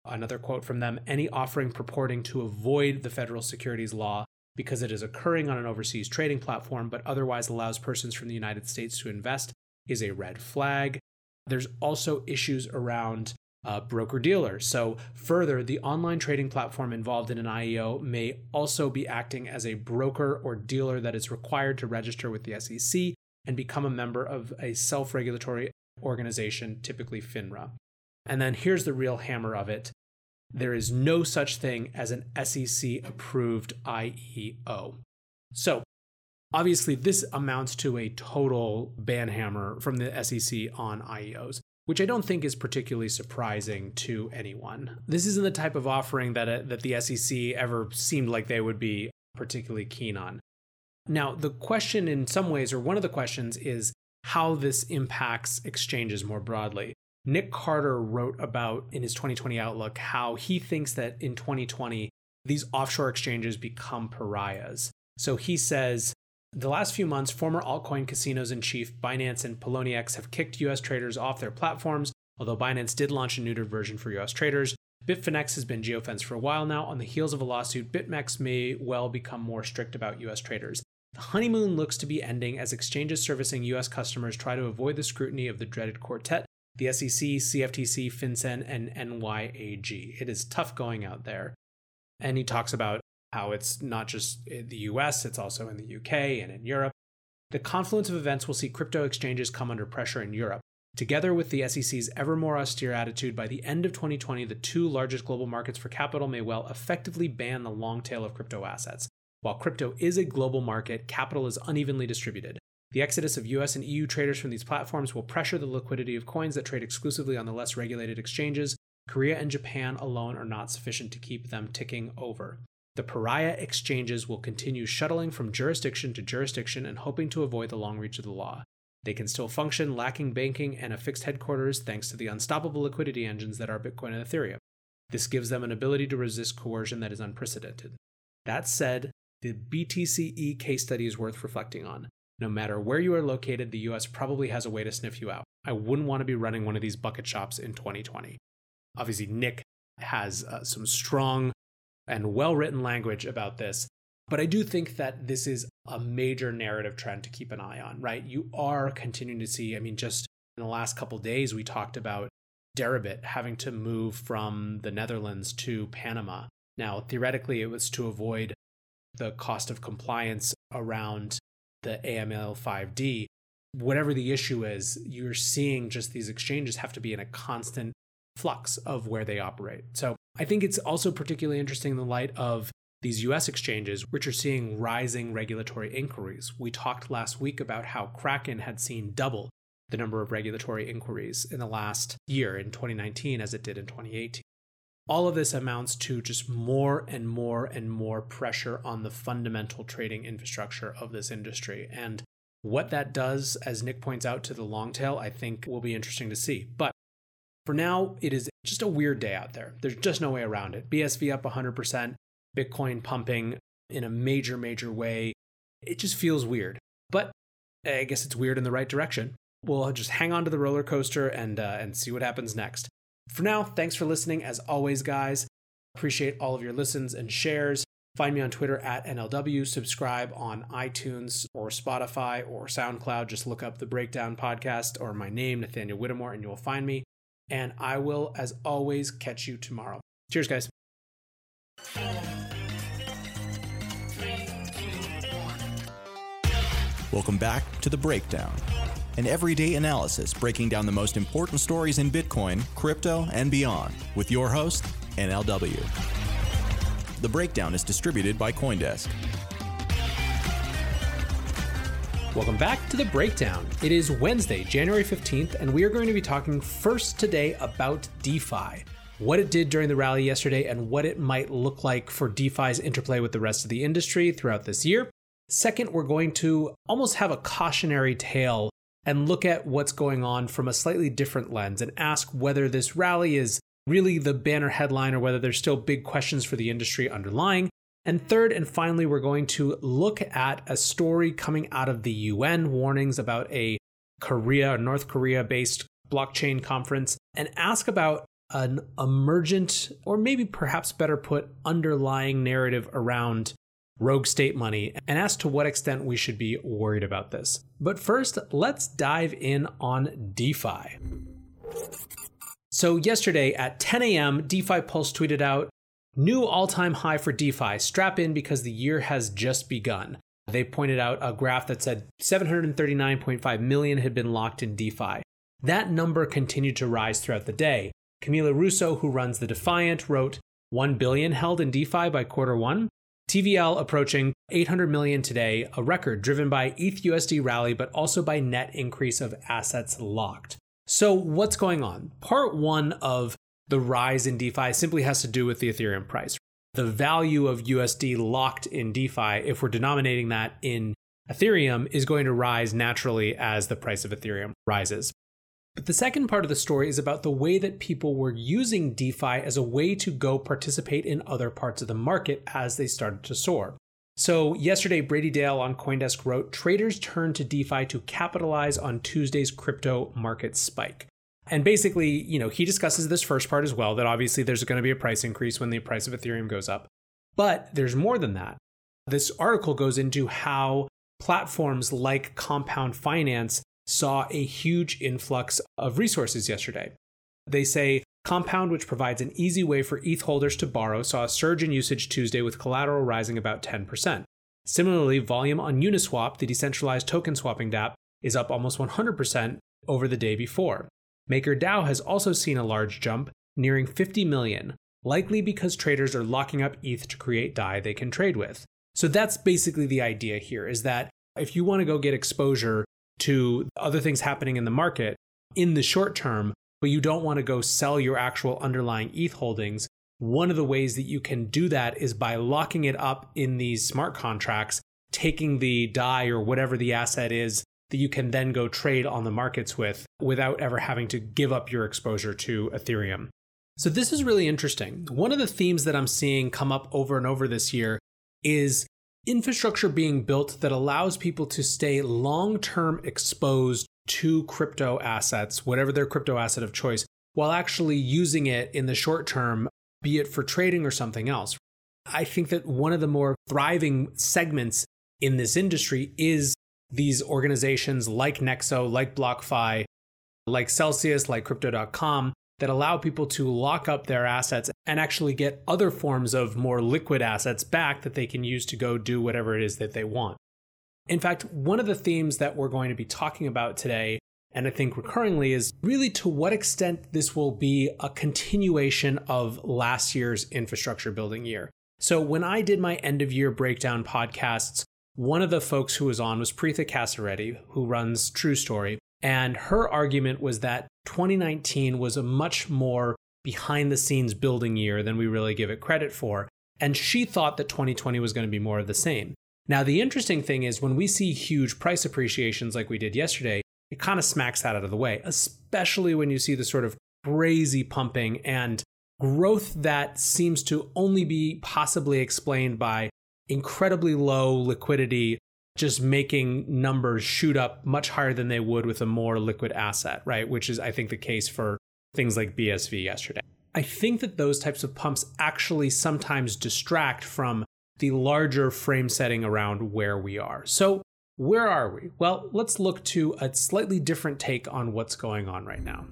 Another quote from them any offering purporting to avoid the federal securities law because it is occurring on an overseas trading platform but otherwise allows persons from the United States to invest is a red flag. There's also issues around uh, broker dealer. So, further, the online trading platform involved in an IEO may also be acting as a broker or dealer that is required to register with the SEC and become a member of a self regulatory organization, typically FINRA. And then here's the real hammer of it there is no such thing as an SEC approved IEO. So, obviously, this amounts to a total banhammer from the SEC on IEOs, which I don't think is particularly surprising to anyone. This isn't the type of offering that, uh, that the SEC ever seemed like they would be particularly keen on. Now, the question, in some ways, or one of the questions, is how this impacts exchanges more broadly. Nick Carter wrote about in his 2020 Outlook how he thinks that in 2020, these offshore exchanges become pariahs. So he says, the last few months, former altcoin casinos in chief Binance and Poloniex have kicked US traders off their platforms, although Binance did launch a neutered version for US traders. Bitfinex has been geofenced for a while now. On the heels of a lawsuit, BitMEX may well become more strict about US traders. The honeymoon looks to be ending as exchanges servicing US customers try to avoid the scrutiny of the dreaded quartet the SEC, CFTC, FinCEN, and NYAG. It is tough going out there. And he talks about how it's not just the US, it's also in the UK and in Europe. The confluence of events will see crypto exchanges come under pressure in Europe. Together with the SEC's ever more austere attitude, by the end of 2020, the two largest global markets for capital may well effectively ban the long tail of crypto assets. While crypto is a global market, capital is unevenly distributed. The exodus of US and EU traders from these platforms will pressure the liquidity of coins that trade exclusively on the less regulated exchanges. Korea and Japan alone are not sufficient to keep them ticking over. The pariah exchanges will continue shuttling from jurisdiction to jurisdiction and hoping to avoid the long reach of the law. They can still function, lacking banking and a fixed headquarters thanks to the unstoppable liquidity engines that are Bitcoin and Ethereum. This gives them an ability to resist coercion that is unprecedented. That said, the BTC-e case study is worth reflecting on. No matter where you are located, the US probably has a way to sniff you out. I wouldn't want to be running one of these bucket shops in 2020. Obviously, Nick has uh, some strong and well written language about this, but I do think that this is a major narrative trend to keep an eye on, right? You are continuing to see, I mean, just in the last couple days, we talked about Deribit having to move from the Netherlands to Panama. Now, theoretically, it was to avoid the cost of compliance around the AML 5D, whatever the issue is, you're seeing just these exchanges have to be in a constant flux of where they operate. So I think it's also particularly interesting in the light of these US exchanges, which are seeing rising regulatory inquiries. We talked last week about how Kraken had seen double the number of regulatory inquiries in the last year in 2019 as it did in 2018 all of this amounts to just more and more and more pressure on the fundamental trading infrastructure of this industry. And what that does, as Nick points out to the long tail, I think will be interesting to see. But for now, it is just a weird day out there. There's just no way around it. BSV up 100%, Bitcoin pumping in a major, major way. It just feels weird. But I guess it's weird in the right direction. We'll just hang on to the roller coaster and, uh, and see what happens next. For now, thanks for listening. As always, guys, appreciate all of your listens and shares. Find me on Twitter at NLW. Subscribe on iTunes or Spotify or SoundCloud. Just look up the Breakdown Podcast or my name, Nathaniel Whittemore, and you will find me. And I will, as always, catch you tomorrow. Cheers, guys. Welcome back to The Breakdown an everyday analysis breaking down the most important stories in Bitcoin, crypto, and beyond with your host, NLW. The breakdown is distributed by Coindesk. Welcome back to the breakdown. It is Wednesday, January 15th, and we are going to be talking first today about DeFi, what it did during the rally yesterday, and what it might look like for DeFi's interplay with the rest of the industry throughout this year. Second, we're going to almost have a cautionary tale and look at what's going on from a slightly different lens and ask whether this rally is really the banner headline or whether there's still big questions for the industry underlying. And third and finally, we're going to look at a story coming out of the UN warnings about a Korea, or North Korea based blockchain conference, and ask about an emergent, or maybe perhaps better put, underlying narrative around rogue state money and ask to what extent we should be worried about this. But first, let's dive in on DeFi. So, yesterday at 10 a.m., DeFi Pulse tweeted out new all time high for DeFi. Strap in because the year has just begun. They pointed out a graph that said 739.5 million had been locked in DeFi. That number continued to rise throughout the day. Camila Russo, who runs the Defiant, wrote 1 billion held in DeFi by quarter one. TVL approaching 800 million today, a record driven by ETH USD rally, but also by net increase of assets locked. So, what's going on? Part one of the rise in DeFi simply has to do with the Ethereum price. The value of USD locked in DeFi, if we're denominating that in Ethereum, is going to rise naturally as the price of Ethereum rises. But the second part of the story is about the way that people were using DeFi as a way to go participate in other parts of the market as they started to soar. So, yesterday, Brady Dale on Coindesk wrote Traders turned to DeFi to capitalize on Tuesday's crypto market spike. And basically, you know, he discusses this first part as well that obviously there's going to be a price increase when the price of Ethereum goes up. But there's more than that. This article goes into how platforms like Compound Finance saw a huge influx of resources yesterday. They say Compound, which provides an easy way for ETH holders to borrow, saw a surge in usage Tuesday with collateral rising about 10%. Similarly, volume on Uniswap, the decentralized token swapping dApp, is up almost 100% over the day before. MakerDAO has also seen a large jump, nearing 50 million, likely because traders are locking up ETH to create DAI they can trade with. So that's basically the idea here is that if you want to go get exposure to other things happening in the market in the short term, but you don't want to go sell your actual underlying ETH holdings, one of the ways that you can do that is by locking it up in these smart contracts, taking the DAI or whatever the asset is that you can then go trade on the markets with without ever having to give up your exposure to Ethereum. So, this is really interesting. One of the themes that I'm seeing come up over and over this year is infrastructure being built that allows people to stay long term exposed to crypto assets, whatever their crypto asset of choice, while actually using it in the short term, be it for trading or something else. I think that one of the more thriving segments in this industry is these organizations like Nexo, like BlockFi, like Celsius, like Crypto.com that allow people to lock up their assets and actually get other forms of more liquid assets back that they can use to go do whatever it is that they want. In fact, one of the themes that we're going to be talking about today, and I think recurringly, is really to what extent this will be a continuation of last year's infrastructure building year. So, when I did my end of year breakdown podcasts, one of the folks who was on was Preethi Kasireddy, who runs TruStory. And her argument was that 2019 was a much more behind the scenes building year than we really give it credit for. And she thought that 2020 was going to be more of the same. Now, the interesting thing is when we see huge price appreciations like we did yesterday, it kind of smacks that out of the way, especially when you see the sort of crazy pumping and growth that seems to only be possibly explained by incredibly low liquidity just making numbers shoot up much higher than they would with a more liquid asset, right? Which is, I think, the case for things like BSV yesterday. I think that those types of pumps actually sometimes distract from the larger frame setting around where we are. So, where are we? Well, let's look to a slightly different take on what's going on right now.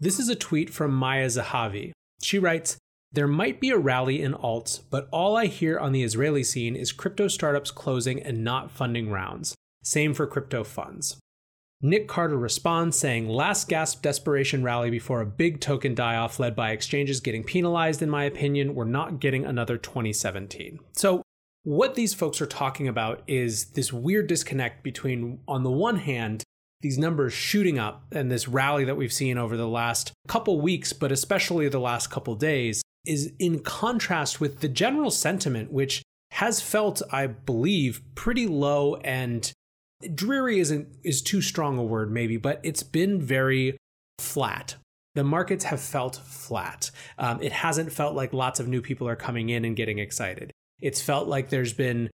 This is a tweet from Maya Zehavi. She writes, there might be a rally in alts, but all I hear on the Israeli scene is crypto startups closing and not funding rounds. Same for crypto funds. Nick Carter responds saying, Last gasp desperation rally before a big token die off led by exchanges getting penalized, in my opinion. We're not getting another 2017. So, what these folks are talking about is this weird disconnect between, on the one hand, these numbers shooting up and this rally that we've seen over the last couple weeks, but especially the last couple days, is in contrast with the general sentiment, which has felt, I believe, pretty low and dreary isn't is too strong a word maybe, but it's been very flat. The markets have felt flat. Um, it hasn't felt like lots of new people are coming in and getting excited. It's felt like there's been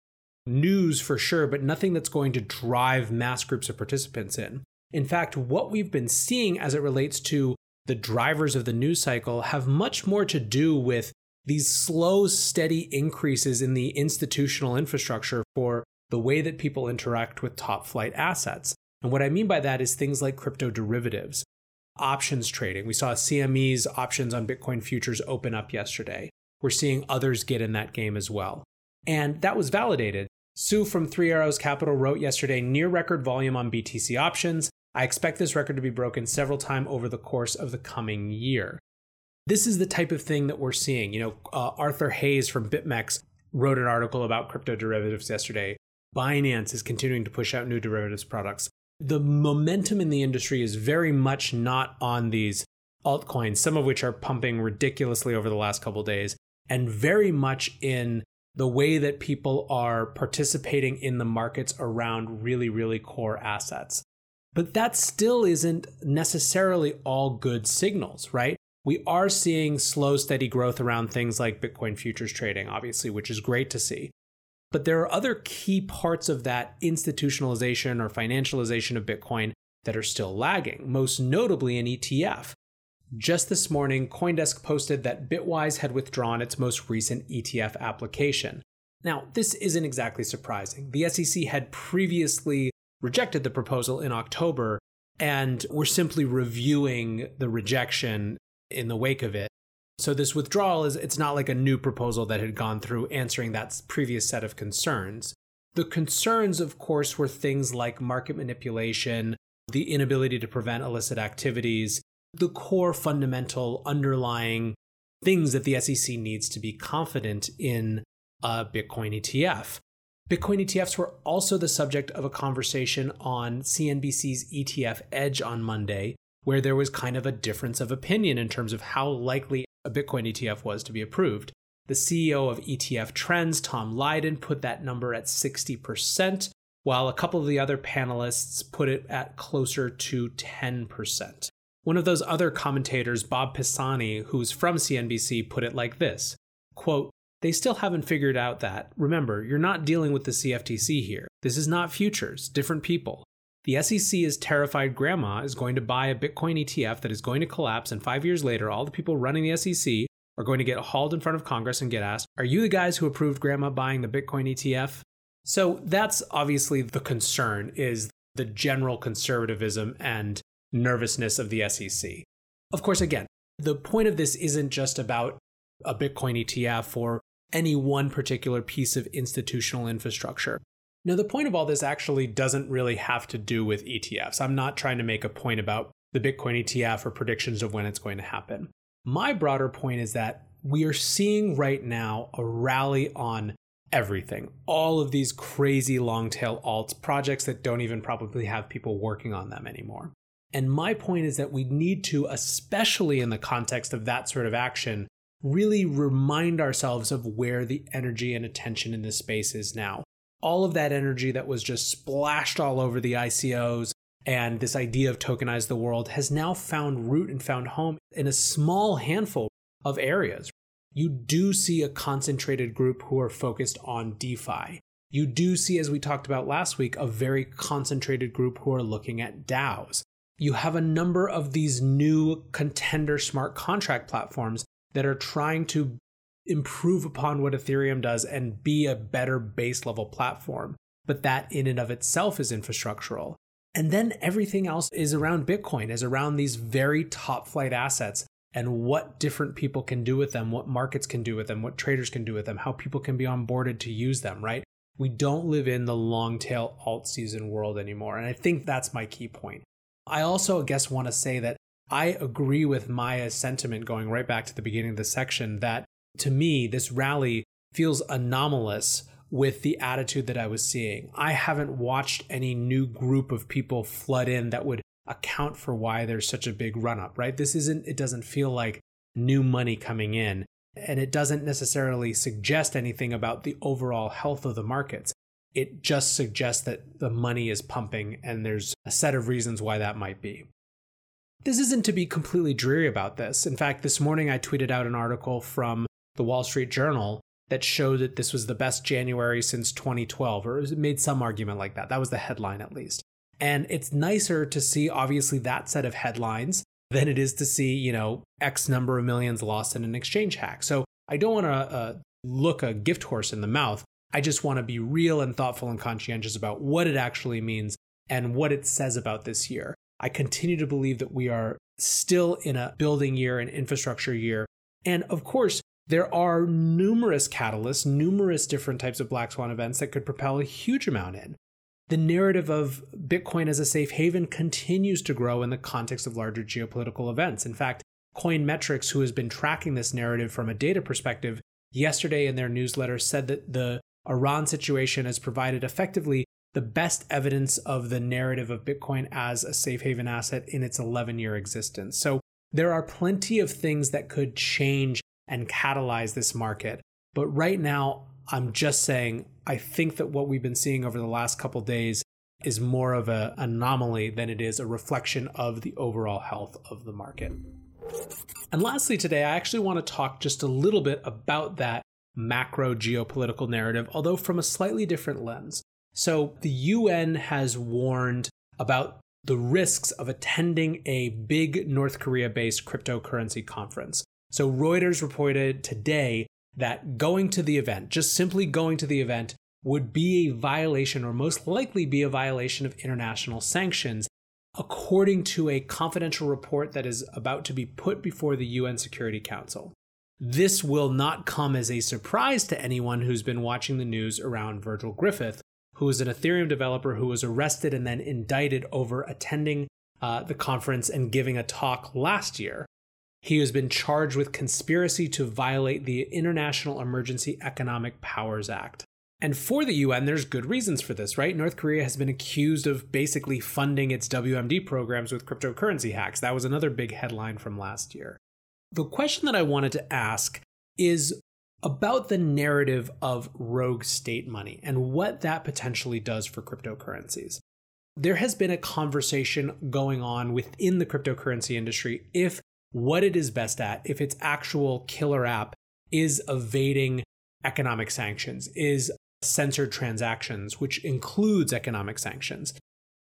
news for sure, but nothing that's going to drive mass groups of participants in. In fact, what we've been seeing as it relates to the drivers of the news cycle have much more to do with these slow, steady increases in the institutional infrastructure for the way that people interact with top flight assets. And what I mean by that is things like crypto derivatives, options trading. We saw CME's options on Bitcoin futures open up yesterday. We're seeing others get in that game as well. And that was validated. Su from Three Arrows Capital wrote yesterday near record volume on BTC options. I expect this record to be broken several times over the course of the coming year. This is the type of thing that we're seeing. You know, uh, Arthur Hayes from BitMEX wrote an article about crypto derivatives yesterday. Binance is continuing to push out new derivatives products. The momentum in the industry is very much not on these altcoins, some of which are pumping ridiculously over the last couple days, and very much in the way that people are participating in the markets around really, really core assets. But that still isn't necessarily all good signals, right? We are seeing slow, steady growth around things like Bitcoin futures trading, obviously, which is great to see. But there are other key parts of that institutionalization or financialization of Bitcoin that are still lagging, most notably an ETF. Just this morning, Coindesk posted that Bitwise had withdrawn its most recent ETF application. Now, this isn't exactly surprising. The SEC had previously rejected the proposal in October, and we're simply reviewing the rejection in the wake of it. So this withdrawal is it's not like a new proposal that had gone through answering that previous set of concerns. The concerns of course were things like market manipulation, the inability to prevent illicit activities, the core fundamental underlying things that the SEC needs to be confident in a Bitcoin ETF. Bitcoin ETFs were also the subject of a conversation on CNBC's ETF Edge on Monday, where there was kind of a difference of opinion in terms of how likely a Bitcoin ETF was to be approved. The CEO of ETF Trends, Tom Lydon, put that number at 60%, while a couple of the other panelists put it at closer to 10%. One of those other commentators, Bob Pisani, who's from CNBC, put it like this quote, They still haven't figured out that, remember, you're not dealing with the CFTC here. This is not futures, different people. The SEC is terrified grandma is going to buy a Bitcoin ETF that is going to collapse, and five years later, all the people running the SEC are going to get hauled in front of Congress and get asked, Are you the guys who approved grandma buying the Bitcoin ETF? So that's obviously the concern is the general conservatism and nervousness of the SEC. Of course, again, the point of this isn't just about a Bitcoin ETF or any one particular piece of institutional infrastructure. Now, the point of all this actually doesn't really have to do with ETFs. I'm not trying to make a point about the Bitcoin ETF or predictions of when it's going to happen. My broader point is that we are seeing right now a rally on everything. All of these crazy long tail alts, projects that don't even probably have people working on them anymore. And my point is that we need to, especially in the context of that sort of action, really remind ourselves of where the energy and attention in this space is now. All of that energy that was just splashed all over the ICOs and this idea of tokenize the world has now found root and found home in a small handful of areas. You do see a concentrated group who are focused on DeFi. You do see, as we talked about last week, a very concentrated group who are looking at DAOs you have a number of these new contender smart contract platforms that are trying to improve upon what Ethereum does and be a better base level platform. But that in and of itself is infrastructural. And then everything else is around Bitcoin, is around these very top flight assets and what different people can do with them, what markets can do with them, what traders can do with them, how people can be onboarded to use them, right? We don't live in the long tail alt season world anymore. And I think that's my key point. I also, I guess, want to say that I agree with Maya's sentiment going right back to the beginning of the section that to me, this rally feels anomalous with the attitude that I was seeing. I haven't watched any new group of people flood in that would account for why there's such a big run up, right? This isn't, it doesn't feel like new money coming in. And it doesn't necessarily suggest anything about the overall health of the markets it just suggests that the money is pumping, and there's a set of reasons why that might be. This isn't to be completely dreary about this. In fact, this morning I tweeted out an article from the Wall Street Journal that showed that this was the best January since 2012, or it made some argument like that. That was the headline, at least. And it's nicer to see, obviously, that set of headlines than it is to see, you know, X number of millions lost in an exchange hack. So I don't want to uh, look a gift horse in the mouth. I just want to be real and thoughtful and conscientious about what it actually means and what it says about this year. I continue to believe that we are still in a building year and infrastructure year. And of course, there are numerous catalysts, numerous different types of black swan events that could propel a huge amount in. The narrative of Bitcoin as a safe haven continues to grow in the context of larger geopolitical events. In fact, Coinmetrics, who has been tracking this narrative from a data perspective, yesterday in their newsletter said that the Iran situation has provided effectively the best evidence of the narrative of Bitcoin as a safe haven asset in its 11 year existence. So there are plenty of things that could change and catalyze this market. But right now, I'm just saying, I think that what we've been seeing over the last couple days is more of an anomaly than it is a reflection of the overall health of the market. And lastly, today, I actually want to talk just a little bit about that macro geopolitical narrative, although from a slightly different lens. So, the UN has warned about the risks of attending a big North Korea based cryptocurrency conference. So Reuters reported today that going to the event, just simply going to the event, would be a violation or most likely be a violation of international sanctions, according to a confidential report that is about to be put before the UN Security Council. This will not come as a surprise to anyone who's been watching the news around Virgil Griffith, who is an Ethereum developer who was arrested and then indicted over attending uh, the conference and giving a talk last year he has been charged with conspiracy to violate the International Emergency Economic Powers Act. And for the UN, there's good reasons for this, right? North Korea has been accused of basically funding its WMD programs with cryptocurrency hacks. That was another big headline from last year. The question that I wanted to ask is about the narrative of rogue state money and what that potentially does for cryptocurrencies. There has been a conversation going on within the cryptocurrency industry if what it is best at, if its actual killer app is evading economic sanctions, is censored transactions, which includes economic sanctions.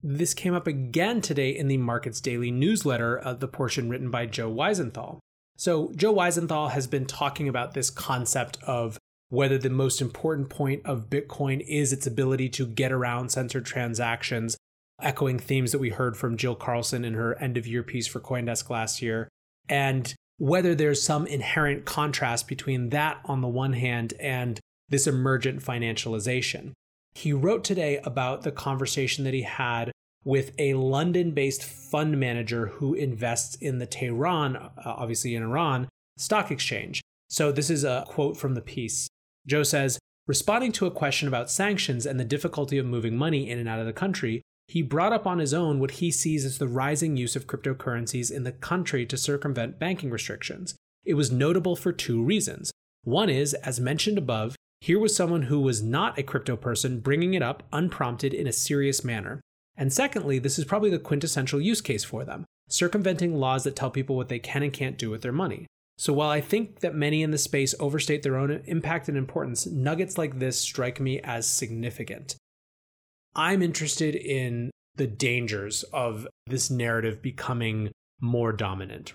This came up again today in the Markets Daily newsletter, uh, the portion written by Joe Weisenthal. So, Joe Weisenthal has been talking about this concept of whether the most important point of Bitcoin is its ability to get around censored transactions, echoing themes that we heard from Jill Carlson in her end of year piece for Coindesk last year, and whether there's some inherent contrast between that on the one hand and this emergent financialization. He wrote today about the conversation that he had with a London based fund manager who invests in the Tehran, uh, obviously in Iran, stock exchange. So this is a quote from the piece. Joe says, Responding to a question about sanctions and the difficulty of moving money in and out of the country, he brought up on his own what he sees as the rising use of cryptocurrencies in the country to circumvent banking restrictions. It was notable for two reasons. One is, as mentioned above, here was someone who was not a crypto person bringing it up unprompted in a serious manner. And secondly, this is probably the quintessential use case for them circumventing laws that tell people what they can and can't do with their money. So while I think that many in the space overstate their own impact and importance, nuggets like this strike me as significant. I'm interested in the dangers of this narrative becoming more dominant.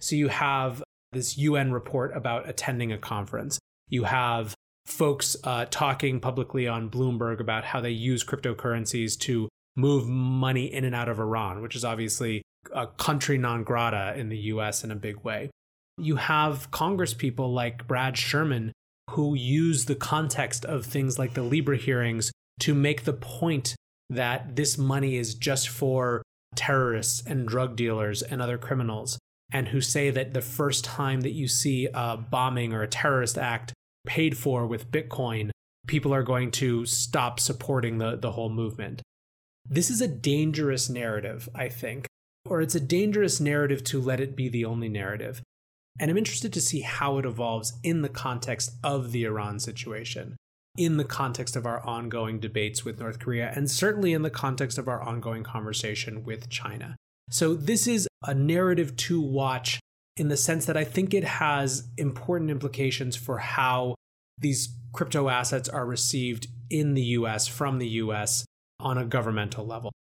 So you have this UN report about attending a conference. You have folks uh, talking publicly on Bloomberg about how they use cryptocurrencies to move money in and out of Iran, which is obviously a country non grata in the US in a big way. You have Congress people like Brad Sherman who use the context of things like the Libra hearings to make the point that this money is just for terrorists and drug dealers and other criminals, and who say that the first time that you see a bombing or a terrorist act paid for with Bitcoin, people are going to stop supporting the, the whole movement. This is a dangerous narrative, I think, or it's a dangerous narrative to let it be the only narrative. And I'm interested to see how it evolves in the context of the Iran situation in the context of our ongoing debates with North Korea, and certainly in the context of our ongoing conversation with China. So, this is a narrative to watch in the sense that I think it has important implications for how these crypto assets are received in the US from the US on a governmental level.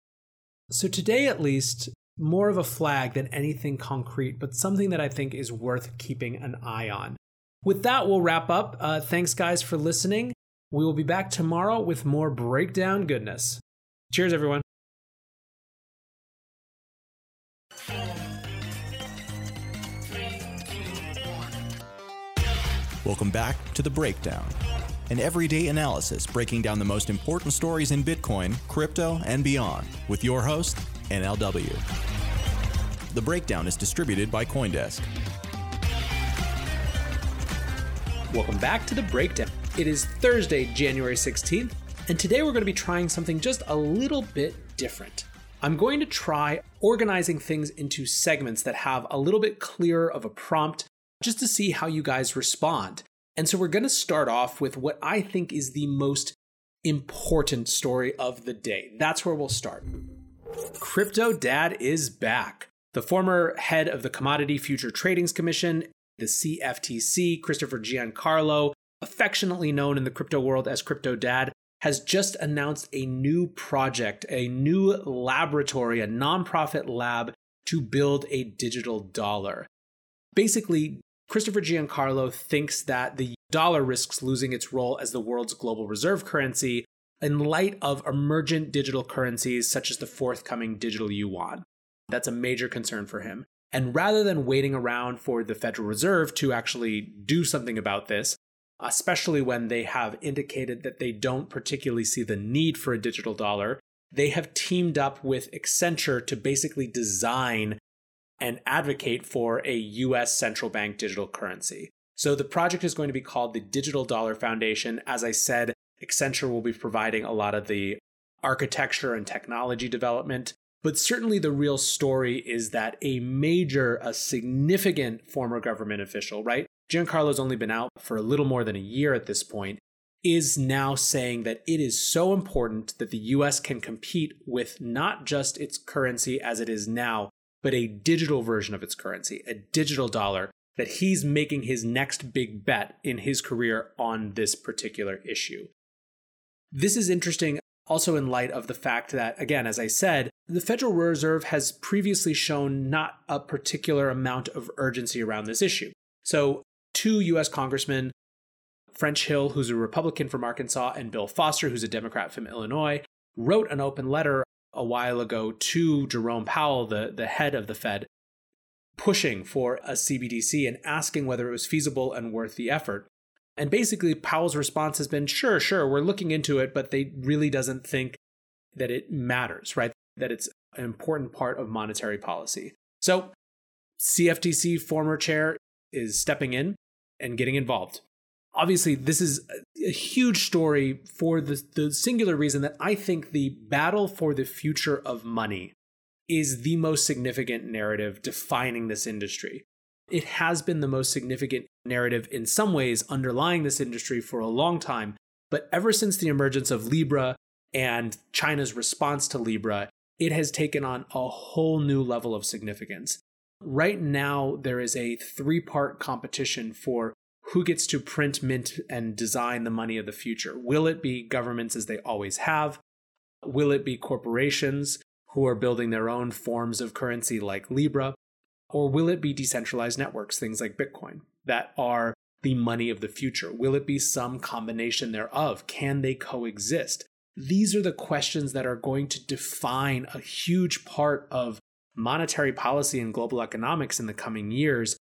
So today, at least, more of a flag than anything concrete, but something that I think is worth keeping an eye on. With that, we'll wrap up. Uh, thanks, guys, for listening. We will be back tomorrow with more breakdown goodness. Cheers, everyone. Welcome back to The Breakdown, an everyday analysis breaking down the most important stories in Bitcoin, crypto, and beyond, with your host, NLW. The Breakdown is distributed by Coindesk. Welcome back to The Breakdown. It is Thursday, January 16th, and today we're going to be trying something just a little bit different. I'm going to try organizing things into segments that have a little bit clearer of a prompt just to see how you guys respond. And so we're going to start off with what I think is the most important story of the day. That's where we'll start. Crypto Dad is back. The former head of the Commodity Future Tradings Commission, the CFTC, Christopher Giancarlo, affectionately known in the crypto world as Crypto Dad, has just announced a new project, a new laboratory, a nonprofit lab to build a digital dollar. Basically, Christopher Giancarlo thinks that the dollar risks losing its role as the world's global reserve currency in light of emergent digital currencies such as the forthcoming digital yuan. That's a major concern for him. And rather than waiting around for the Federal Reserve to actually do something about this, especially when they have indicated that they don't particularly see the need for a digital dollar, they have teamed up with Accenture to basically design and advocate for a US central bank digital currency. So the project is going to be called the Digital Dollar Foundation. As I said, Accenture will be providing a lot of the architecture and technology development. But certainly the real story is that a major, a significant former government official, right? Giancarlo's only been out for a little more than a year at this point, is now saying that it is so important that the US can compete with not just its currency as it is now, but a digital version of its currency, a digital dollar, that he's making his next big bet in his career on this particular issue. This is interesting also in light of the fact that, again, as I said, the Federal Reserve has previously shown not a particular amount of urgency around this issue. So, two US congressmen, French Hill, who's a Republican from Arkansas, and Bill Foster, who's a Democrat from Illinois, wrote an open letter a while ago to Jerome Powell, the, the head of the Fed, pushing for a CBDC and asking whether it was feasible and worth the effort. And basically, Powell's response has been sure, sure, we're looking into it, but they really doesn't think that it matters, right? That it's an important part of monetary policy. So, CFTC former chair is stepping in and getting involved obviously this is a huge story for the, the singular reason that I think the battle for the future of money is the most significant narrative defining this industry. It has been the most significant narrative in some ways underlying this industry for a long time, but ever since the emergence of Libra and China's response to Libra, it has taken on a whole new level of significance. Right now, there is a three part competition for who gets to print, mint, and design the money of the future? Will it be governments as they always have? Will it be corporations who are building their own forms of currency like Libra? Or will it be decentralized networks, things like Bitcoin, that are the money of the future? Will it be some combination thereof? Can they coexist? These are the questions that are going to define a huge part of monetary policy and global economics in the coming years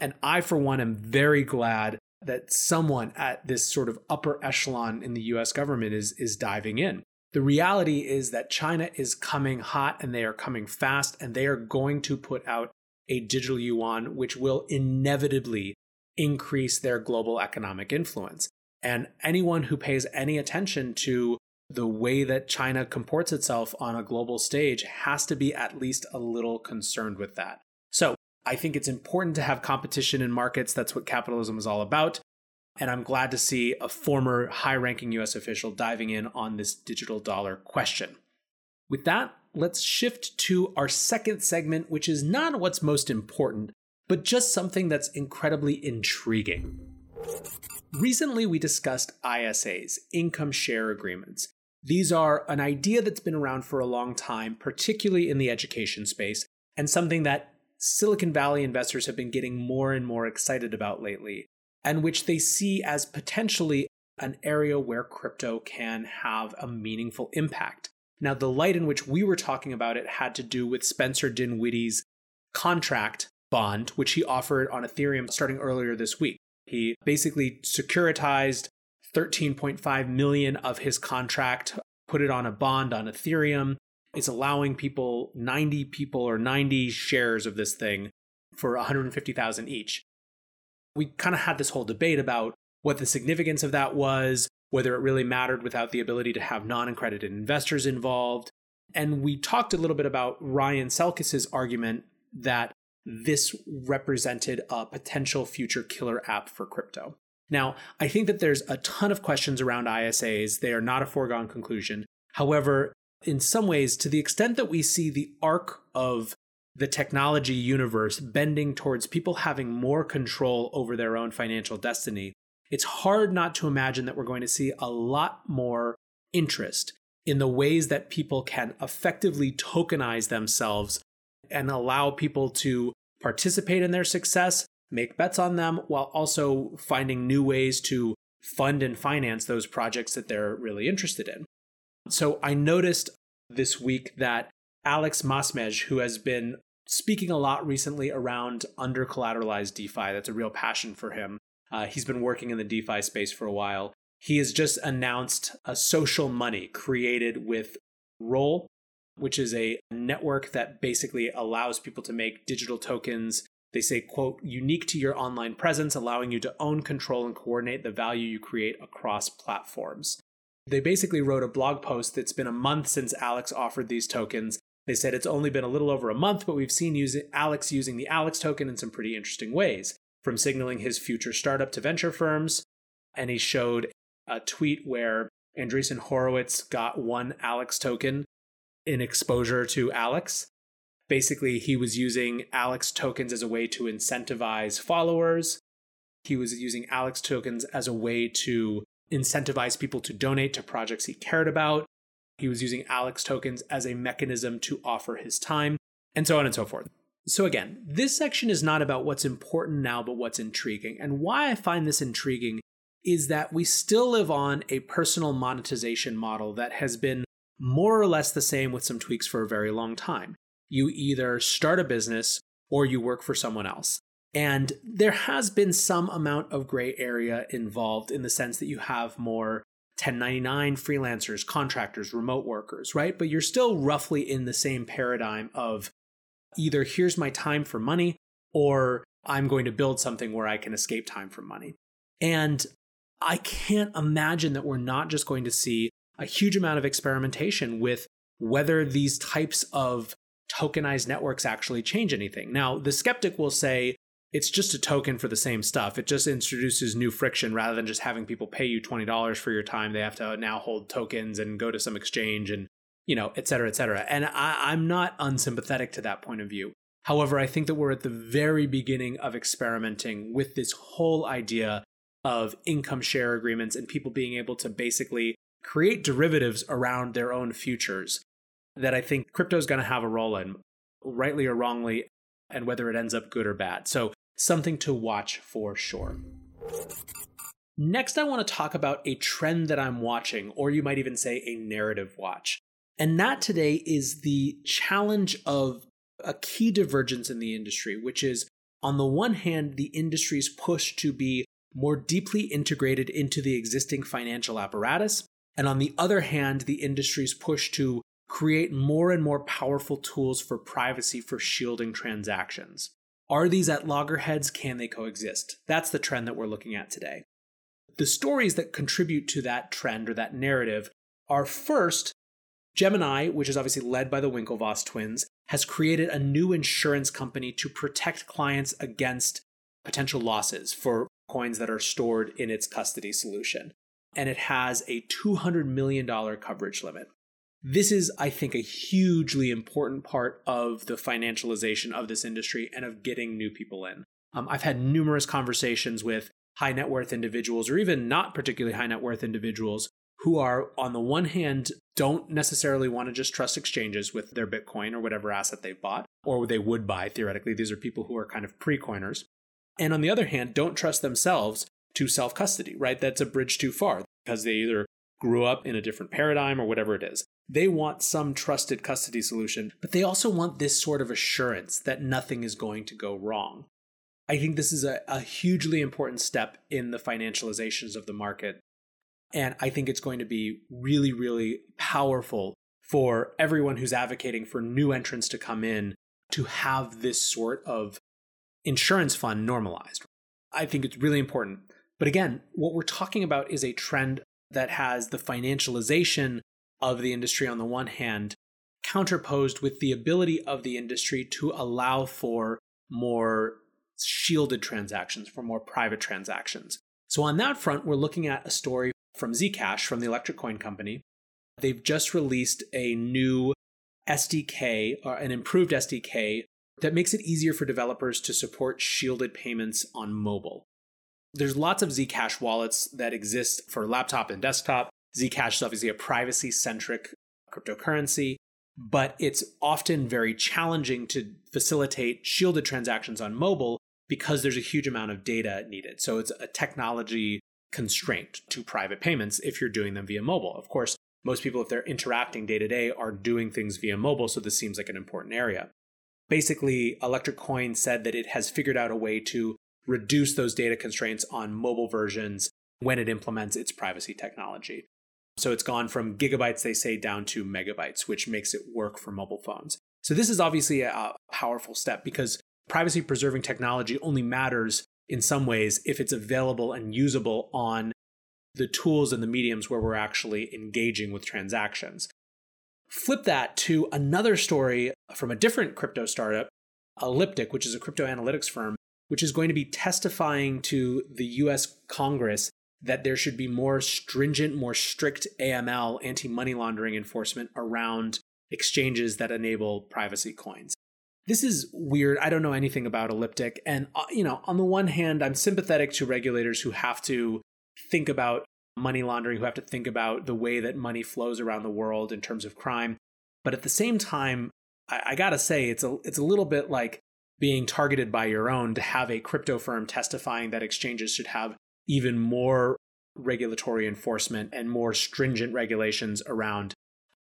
and I, for one, am very glad that someone at this sort of upper echelon in the US government is, is diving in. The reality is that China is coming hot and they are coming fast, and they are going to put out a digital yuan, which will inevitably increase their global economic influence. And anyone who pays any attention to the way that China comports itself on a global stage has to be at least a little concerned with that. So, I think it's important to have competition in markets. That's what capitalism is all about. And I'm glad to see a former high ranking US official diving in on this digital dollar question. With that, let's shift to our second segment, which is not what's most important, but just something that's incredibly intriguing. Recently, we discussed ISAs, income share agreements. These are an idea that's been around for a long time, particularly in the education space, and something that Silicon Valley investors have been getting more and more excited about lately, and which they see as potentially an area where crypto can have a meaningful impact. Now, the light in which we were talking about it had to do with Spencer Dinwiddie's contract bond, which he offered on Ethereum starting earlier this week. He basically securitized 13.5 million of his contract, put it on a bond on Ethereum. It's allowing people 90 people or 90 shares of this thing for 150,000 each. We kind of had this whole debate about what the significance of that was, whether it really mattered without the ability to have non-accredited investors involved. And we talked a little bit about Ryan Selkis's argument that this represented a potential future killer app for crypto. Now, I think that there's a ton of questions around ISAs. They are not a foregone conclusion. However, in some ways, to the extent that we see the arc of the technology universe bending towards people having more control over their own financial destiny, it's hard not to imagine that we're going to see a lot more interest in the ways that people can effectively tokenize themselves and allow people to participate in their success, make bets on them, while also finding new ways to fund and finance those projects that they're really interested in. So I noticed this week that Alex Masmej, who has been speaking a lot recently around under collateralized DeFi, that's a real passion for him. Uh, he's been working in the DeFi space for a while. He has just announced a social money created with Roll, which is a network that basically allows people to make digital tokens. They say, quote, unique to your online presence, allowing you to own, control, and coordinate the value you create across platforms. They basically wrote a blog post that's been a month since Alex offered these tokens. They said it's only been a little over a month, but we've seen using Alex using the Alex token in some pretty interesting ways, from signaling his future startup to venture firms. And he showed a tweet where Andreessen Horowitz got one Alex token in exposure to Alex. Basically, he was using Alex tokens as a way to incentivize followers. He was using Alex tokens as a way to incentivize people to donate to projects he cared about. He was using Alex tokens as a mechanism to offer his time, and so on and so forth. So, again, this section is not about what's important now, but what's intriguing. And why I find this intriguing is that we still live on a personal monetization model that has been more or less the same with some tweaks for a very long time. You either start a business or you work for someone else. And there has been some amount of gray area involved in the sense that you have more 1099 freelancers, contractors, remote workers, right? But you're still roughly in the same paradigm of either here's my time for money or I'm going to build something where I can escape time from money. And I can't imagine that we're not just going to see a huge amount of experimentation with whether these types of tokenized networks actually change anything. Now, the skeptic will say it's just a token for the same stuff. It just introduces new friction rather than just having people pay you $20 for your time. They have to now hold tokens and go to some exchange and, you know, et cetera, et cetera. And I, I'm not unsympathetic to that point of view. However, I think that we're at the very beginning of experimenting with this whole idea of income share agreements and people being able to basically create derivatives around their own futures that I think crypto is going to have a role in, rightly or wrongly, and whether it ends up good or bad. So, something to watch for sure. Next, I want to talk about a trend that I'm watching, or you might even say a narrative watch. And that today is the challenge of a key divergence in the industry, which is on the one hand, the industry's push to be more deeply integrated into the existing financial apparatus, and on the other hand, the industry's push to create more and more powerful tools for privacy for shielding transactions. Are these at loggerheads? Can they coexist? That's the trend that we're looking at today. The stories that contribute to that trend or that narrative are first, Gemini, which is obviously led by the Winklevoss twins, has created a new insurance company to protect clients against potential losses for coins that are stored in its custody solution and it has a $200 million coverage limit. This is, I think, a hugely important part of the financialization of this industry and of getting new people in. Um, I've had numerous conversations with high net worth individuals, or even not particularly high net worth individuals, who are, on the one hand, don't necessarily want to just trust exchanges with their Bitcoin or whatever asset they've bought, or they would buy theoretically. These are people who are kind of pre coiners. And on the other hand, don't trust themselves to self custody, right? That's a bridge too far because they either grew up in a different paradigm or whatever it is. They want some trusted custody solution, but they also want this sort of assurance that nothing is going to go wrong. I think this is a, a hugely important step in the financializations of the market. And I think it's going to be really, really powerful for everyone who's advocating for new entrants to come in to have this sort of insurance fund normalized. I think it's really important. But again, what we're talking about is a trend that has the financialization of the industry on the one hand, counterposed with the ability of the industry to allow for more shielded transactions, for more private transactions. So, on that front, we're looking at a story from Zcash, from the Electric Coin Company. They've just released a new SDK, or uh, an improved SDK, that makes it easier for developers to support shielded payments on mobile. There's lots of Zcash wallets that exist for laptop and desktop. Zcash is obviously a privacy centric cryptocurrency, but it's often very challenging to facilitate shielded transactions on mobile because there's a huge amount of data needed. So it's a technology constraint to private payments if you're doing them via mobile. Of course, most people, if they're interacting day to day, are doing things via mobile. So this seems like an important area. Basically, Electric Coin said that it has figured out a way to reduce those data constraints on mobile versions when it implements its privacy technology. So it's gone from gigabytes, they say, down to megabytes, which makes it work for mobile phones. So this is obviously a powerful step because privacy preserving technology only matters in some ways if it's available and usable on the tools and the mediums where we're actually engaging with transactions. Flip that to another story from a different crypto startup, Elliptic, which is a crypto analytics firm, which is going to be testifying to the US Congress that there should be more stringent, more strict AML, anti money laundering enforcement around exchanges that enable privacy coins. This is weird. I don't know anything about Elliptic. And, uh, you know, on the one hand, I'm sympathetic to regulators who have to think about money laundering, who have to think about the way that money flows around the world in terms of crime. But at the same time, I, I gotta say, it's a, it's a little bit like being targeted by your own to have a crypto firm testifying that exchanges should have even more regulatory enforcement and more stringent regulations around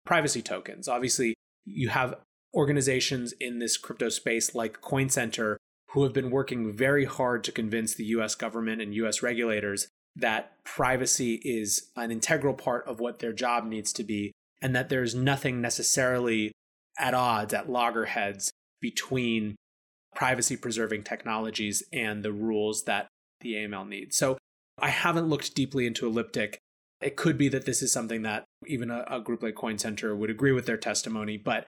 privacy tokens. Obviously, you have organizations in this crypto space like Coin Center who have been working very hard to convince the US government and US regulators that privacy is an integral part of what their job needs to be and that there's nothing necessarily at odds at loggerheads between privacy preserving technologies and the rules that the AML needs. So I haven't looked deeply into Elliptic. It could be that this is something that even a, a group like Coin Center would agree with their testimony, but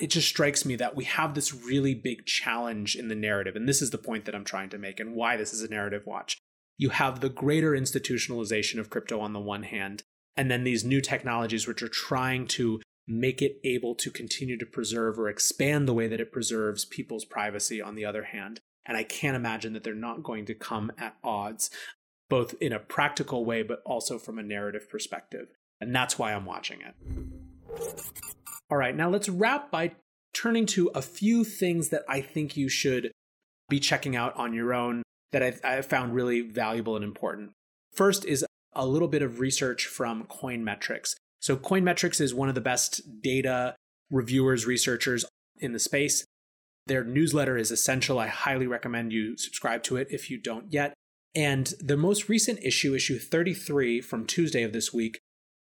it just strikes me that we have this really big challenge in the narrative. And this is the point that I'm trying to make and why this is a narrative watch. You have the greater institutionalization of crypto on the one hand, and then these new technologies which are trying to make it able to continue to preserve or expand the way that it preserves people's privacy on the other hand. And I can't imagine that they're not going to come at odds, both in a practical way, but also from a narrative perspective. And that's why I'm watching it. All right, now let's wrap by turning to a few things that I think you should be checking out on your own that I've, found really valuable and important. First is a little bit of research from Coinmetrics. So Coinmetrics is one of the best data reviewers, researchers in the space. Their newsletter is essential. I highly recommend you subscribe to it if you don't yet. And the most recent issue, issue 33 from Tuesday of this week,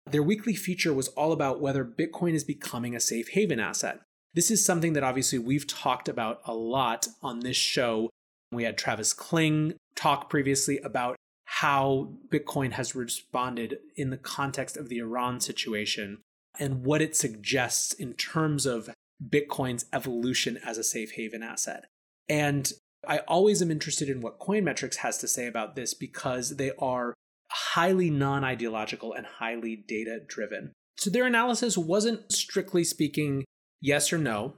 their weekly feature was all about whether Bitcoin is becoming a safe haven asset. This is something that obviously we've talked about a lot on this show. We had Travis Kling talk previously about how Bitcoin has responded in the context of the Iran situation and what it suggests in terms of Bitcoin's evolution as a safe haven asset. And I always am interested in what Coinmetrics has to say about this because they are highly non ideological and highly data driven. So their analysis wasn't strictly speaking yes or no,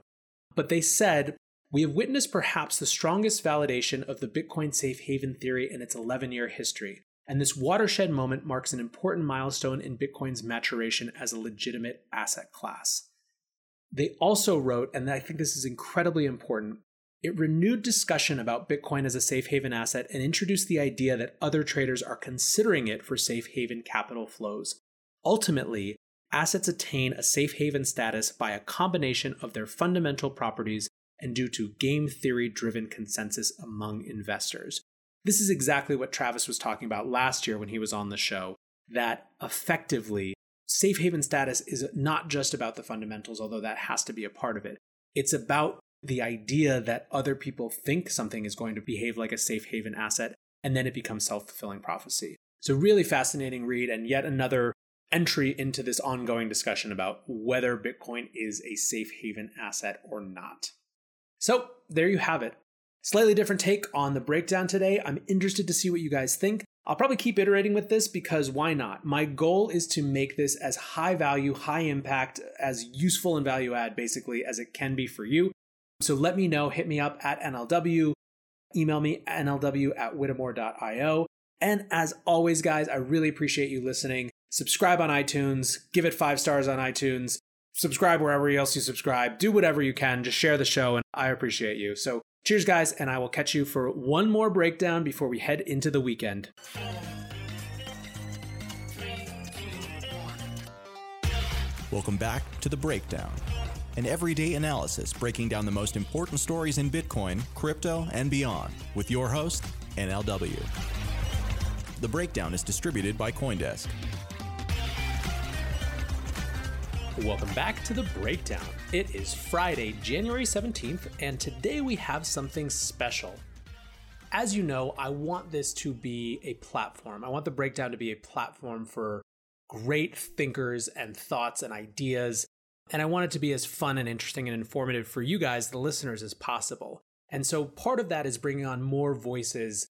but they said we have witnessed perhaps the strongest validation of the Bitcoin safe haven theory in its 11 year history. And this watershed moment marks an important milestone in Bitcoin's maturation as a legitimate asset class. They also wrote, and I think this is incredibly important, it renewed discussion about Bitcoin as a safe haven asset and introduced the idea that other traders are considering it for safe haven capital flows. Ultimately, assets attain a safe haven status by a combination of their fundamental properties and due to game theory driven consensus among investors. This is exactly what Travis was talking about last year when he was on the show that effectively safe haven status is not just about the fundamentals, although that has to be a part of it. It's about the idea that other people think something is going to behave like a safe haven asset, and then it becomes self fulfilling prophecy. So, really fascinating read, and yet another entry into this ongoing discussion about whether Bitcoin is a safe haven asset or not. So, there you have it. Slightly different take on the breakdown today. I'm interested to see what you guys think. I'll probably keep iterating with this because why not? My goal is to make this as high value, high impact, as useful and value add basically as it can be for you. So let me know, hit me up at NLW, email me nlw at whittemore.io. And as always, guys, I really appreciate you listening. Subscribe on iTunes, give it five stars on iTunes, subscribe wherever else you subscribe, do whatever you can, just share the show, and I appreciate you. So cheers, guys, and I will catch you for one more breakdown before we head into the weekend. Welcome back to The Breakdown, an everyday analysis breaking down the most important stories in Bitcoin, crypto, and beyond, with your host, NLW. The Breakdown is distributed by Coindesk. Welcome back to the breakdown. It is Friday, January 17th, and today we have something special. As you know, I want this to be a platform. I want the breakdown to be a platform for great thinkers and thoughts and ideas. And I want it to be as fun and interesting and informative for you guys, the listeners, as possible. And so part of that is bringing on more voices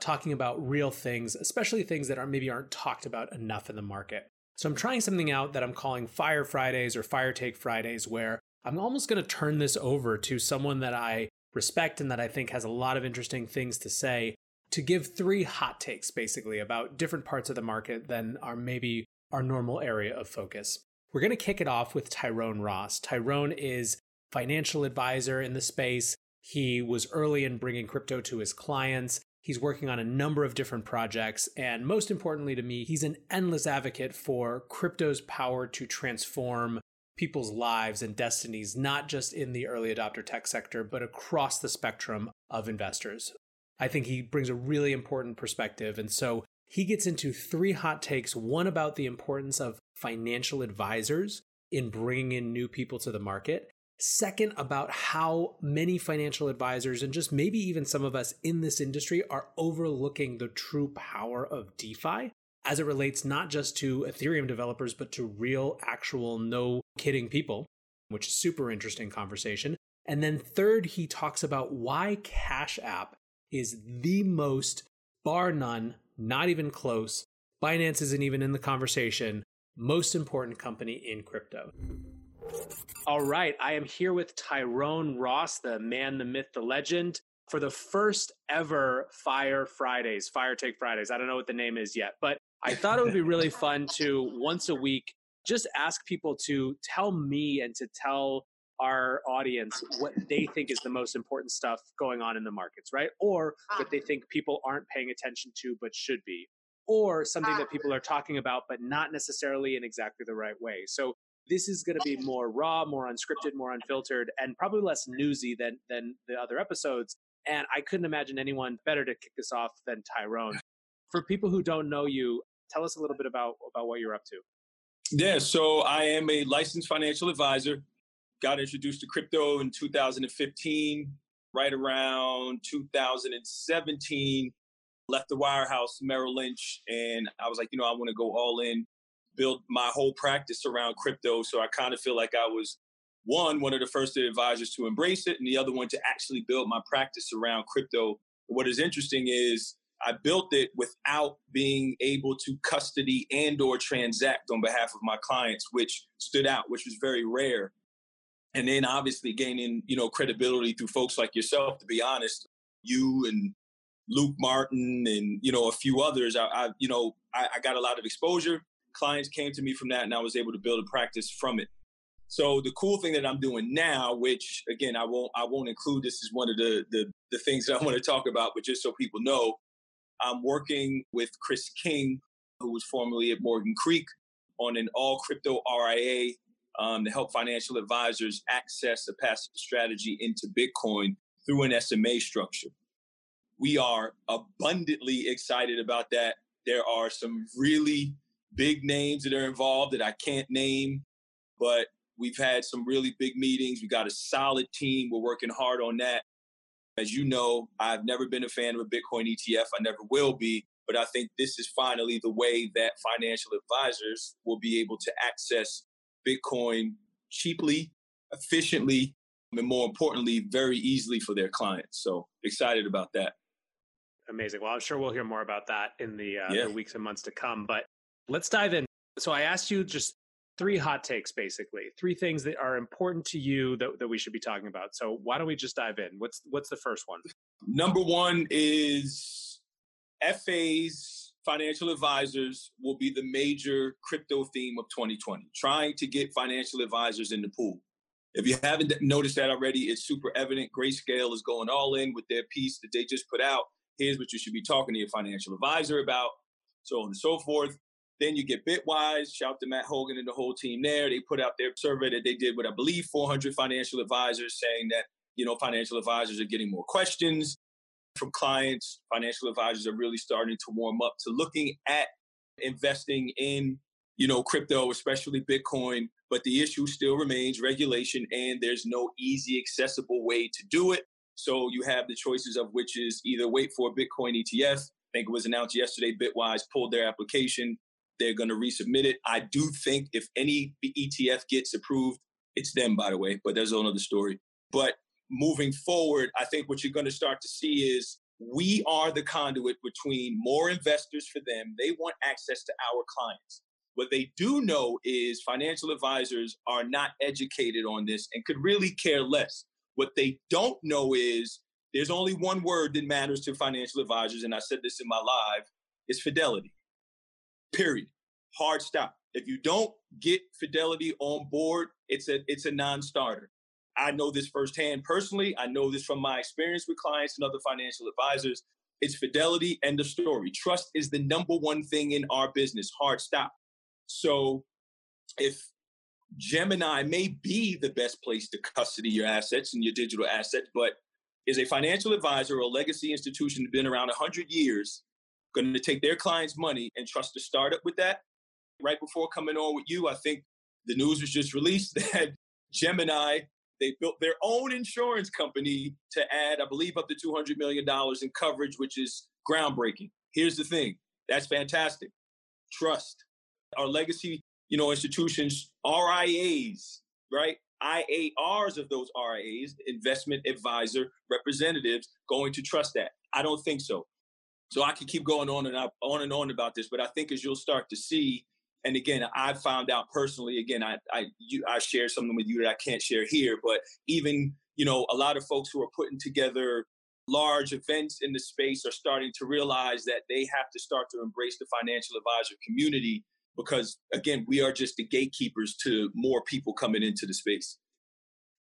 talking about real things, especially things that are maybe aren't talked about enough in the market. So I'm trying something out that I'm calling Fire Fridays or Fire Take Fridays, where I'm almost going to turn this over to someone that I respect and that I think has a lot of interesting things to say to give three hot takes basically about different parts of the market than are maybe our normal area of focus. We're going to kick it off with Tyrone Ross. Tyrone is financial advisor in the space. He was early in bringing crypto to his clients. He's working on a number of different projects. And most importantly to me, he's an endless advocate for crypto's power to transform people's lives and destinies, not just in the early adopter tech sector, but across the spectrum of investors. I think he brings a really important perspective. And so he gets into three hot takes one about the importance of financial advisors in bringing in new people to the market, Second, about how many financial advisors and just maybe even some of us in this industry are overlooking the true power of DeFi as it relates not just to Ethereum developers, but to real, actual, no kidding people, which is super interesting conversation. And then third, he talks about why Cash App is the most, bar none, not even close. Binance isn't even in the conversation, most important company in crypto. All right, I am here with Tyrone Ross, the man, the myth, the legend, for the first ever Fire Fridays, Fire Take Fridays. I don't know what the name is yet, but I thought it would be really fun to once a week just ask people to tell me and to tell our audience what they think is the most important stuff going on in the markets, right? Or ah. what they think people aren't paying attention to but should be, or something that ah. people are talking about but not necessarily in exactly the right way. So this is going to be more raw, more unscripted, more unfiltered, and probably less newsy than than the other episodes. And I couldn't imagine anyone better to kick this off than Tyrone. For people who don't know you, tell us a little bit about about what you're up to. Yeah, so I am a licensed financial advisor. Got introduced to crypto in 2015, right around 2017. Left the wirehouse, Merrill Lynch, and I was like, you know, I want to go all in build my whole practice around crypto. So I kind of feel like I was one, one of the first advisors to embrace it, and the other one to actually build my practice around crypto. What is interesting is I built it without being able to custody and or transact on behalf of my clients, which stood out, which was very rare. And then obviously gaining you know credibility through folks like yourself. To be honest, you and Luke Martin and you know a few others, I, I you know I, I got a lot of exposure. Clients came to me from that, and I was able to build a practice from it. So the cool thing that I'm doing now, which again I won't I won't include this is one of the, the the things that I want to talk about, but just so people know, I'm working with Chris King, who was formerly at Morgan Creek, on an all crypto RIA um, to help financial advisors access a passive strategy into Bitcoin through an SMA structure. We are abundantly excited about that. There are some really big names that are involved that I can't name, but we've had some really big meetings. We got a solid team. We're working hard on that. As you know, I've never been a fan of a Bitcoin ETF. I never will be. But I think this is finally the way that financial advisors will be able to access Bitcoin cheaply, efficiently, and more importantly, very easily for their clients. So excited about that. Amazing. Well, I'm sure we'll hear more about that in the, uh, yeah. the weeks and months to come. But let's dive in. So I asked you just three hot takes, basically, three things that are important to you that, that we should be talking about. So why don't we just dive in? What's what's the first one? Number one is FAs, financial advisors, will be the major crypto theme of 2020, trying to get financial advisors in the pool. If you haven't noticed that already, it's super evident. Grayscale is going all in with their piece that they just put out. Here's what you should be talking to your financial advisor about, so on and so forth. Then you get Bitwise. Shout to Matt Hougan and the whole team there. They put out their survey that they did with, I believe, 400 financial advisors saying that, you know, financial advisors are getting more questions from clients. Financial advisors are really starting to warm up to looking at investing in, you know, crypto, especially Bitcoin. But the issue still remains regulation, and there's no easy, accessible way to do it. So you have the choices of which is either wait for a Bitcoin ETF. I think it was announced yesterday, Bitwise pulled their application. They're going to resubmit it. I do think if any ETF gets approved, it's them, by the way, but there's another story. But moving forward, I think what you're going to start to see is we are the conduit between more investors for them. They want access to our clients. What they do know is financial advisors are not educated on this and could really care less. What they don't know is there's only one word that matters to financial advisors, and I said this in my live, is fidelity. Period. Hard stop. If you don't get fidelity on board, it's a it's a non-starter. I know this firsthand personally. I know this from my experience with clients and other financial advisors. It's fidelity and the story. Trust is the number one thing in our business. Hard stop. So if Gemini may be the best place to custody your assets and your digital assets, but is a financial advisor or a legacy institution been around 100 years going to take their clients' money and trust a startup with that? Right before coming on with you, I think the news was just released that Gemini they built their own insurance company to add, I believe, up to $200 million in coverage, which is groundbreaking. Here's the thing that's fantastic. Trust. Our legacy, you know, institutions, RIAs, right? IARs of those RIAs, investment advisor representatives, going to trust that? I don't think so. So I can keep going on and on and on about this, but I think as you'll start to see and again, I found out personally. Again, I I you, I share something with you that I can't share here, but even you know a lot of folks who are putting together large events in the space are starting to realize that they have to start to embrace the financial advisor community because again, we are just the gatekeepers to more people coming into the space.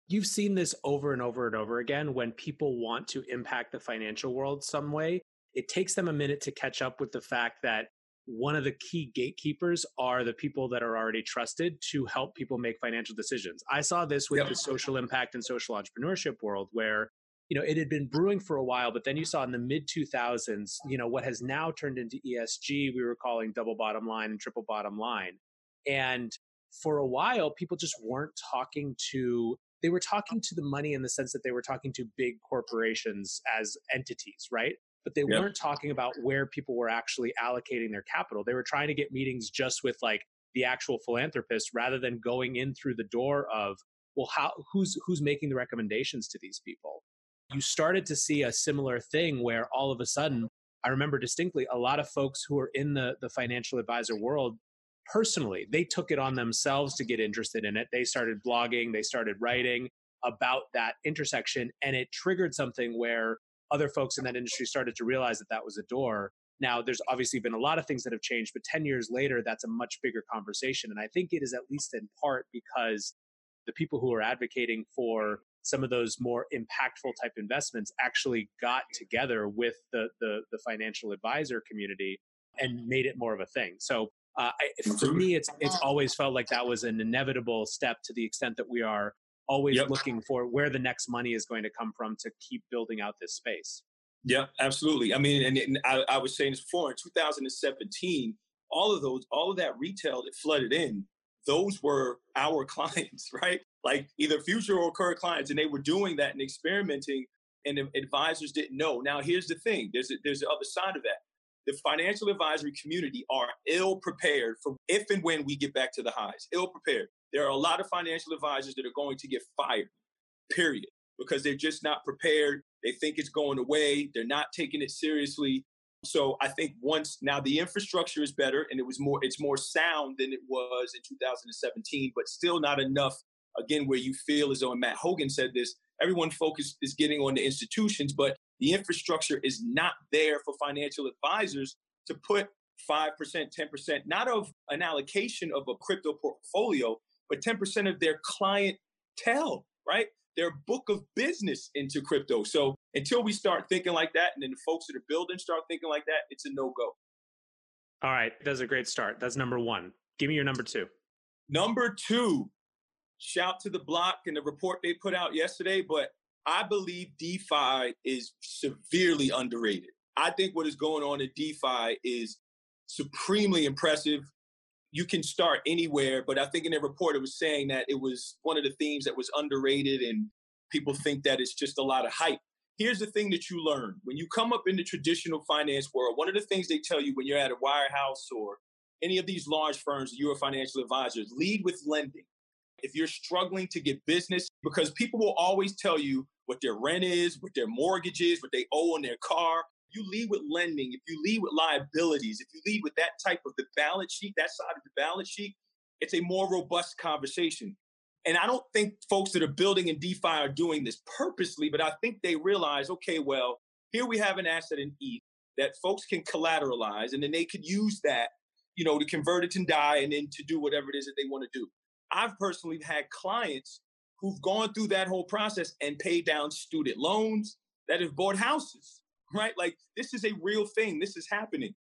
You've seen this over and over and over again when people want to impact the financial world some way. It takes them a minute to catch up with the fact that one of the key gatekeepers are the people that are already trusted to help people make financial decisions. I saw this with yep. the social impact and social entrepreneurship world where you know it had been brewing for a while but then you saw in the mid 2000s you know what has now turned into ESG we were calling double bottom line and triple bottom line and for a while people just weren't talking to they were talking to the money in the sense that they were talking to big corporations as entities right but they yep. weren't talking about where people were actually allocating their capital. They were trying to get meetings just with like the actual philanthropist rather than going in through the door of, well, how who's who's making the recommendations to these people? You started to see a similar thing where all of a sudden, I remember distinctly a lot of folks who are in the the financial advisor world personally. They took it on themselves to get interested in it. They started blogging, they started writing about that intersection, and it triggered something where other folks in that industry started to realize that that was a door. Now, there's obviously been a lot of things that have changed, but 10 years later, that's a much bigger conversation. And I think it is at least in part because the people who are advocating for some of those more impactful type investments actually got together with the, the, the financial advisor community and made it more of a thing. So uh, I, for me, it's it's always felt like that was an inevitable step to the extent that we are always yep. looking for where the next money is going to come from to keep building out this space. Yeah, absolutely. I mean, and, and I, I, was saying this before in 2017, all of those, all of that retail that flooded in, those were our clients, right? Like either future or current clients, and they were doing that and experimenting, and advisors didn't know. Now, here's the thing: there's a, there's the other side of that. The financial advisory community are ill prepared for if and when we get back to the highs. Ill prepared. There are a lot of financial advisors that are going to get fired. Period because they're just not prepared. They think it's going away. They're not taking it seriously. So I think once now the infrastructure is better and it was more it's more sound than it was in 2017, but still not enough. Again, where you feel as though and Matt Hougan said this, everyone focus is getting on the institutions, but the infrastructure is not there for financial advisors to put 5%, 10%, not of an allocation of a crypto portfolio, but 10% of their clientele, right? their book of business into crypto. So until we start thinking like that, and then the folks that are building start thinking like that, it's a no go. All right, that's a great start. That's number one. Give me your number two. Number two, shout to the block and the report they put out yesterday, but I believe DeFi is severely underrated. I think what is going on in DeFi is supremely impressive you can start anywhere. But I think in their report, it was saying that it was one of the themes that was underrated and people think that it's just a lot of hype. Here's the thing that you learn when you come up in the traditional finance world. One of the things they tell you when you're at a wirehouse or any of these large firms, you're a financial advisor, lead with lending. If you're struggling to get business, because people will always tell you what their rent is, what their mortgage is, what they owe on their car, you lead with lending, if you lead with liabilities, if you lead with that type of the balance sheet, that side of the balance sheet, it's a more robust conversation. And I don't think folks that are building in DeFi are doing this purposely, but I think they realize, okay, well, here we have an asset in ETH that folks can collateralize, and then they could use that, you know, to convert it and DAI, and then to do whatever it is that they want to do. I've personally had clients who've gone through that whole process and paid down student loans that have bought houses right? Like this is a real thing. This is happening.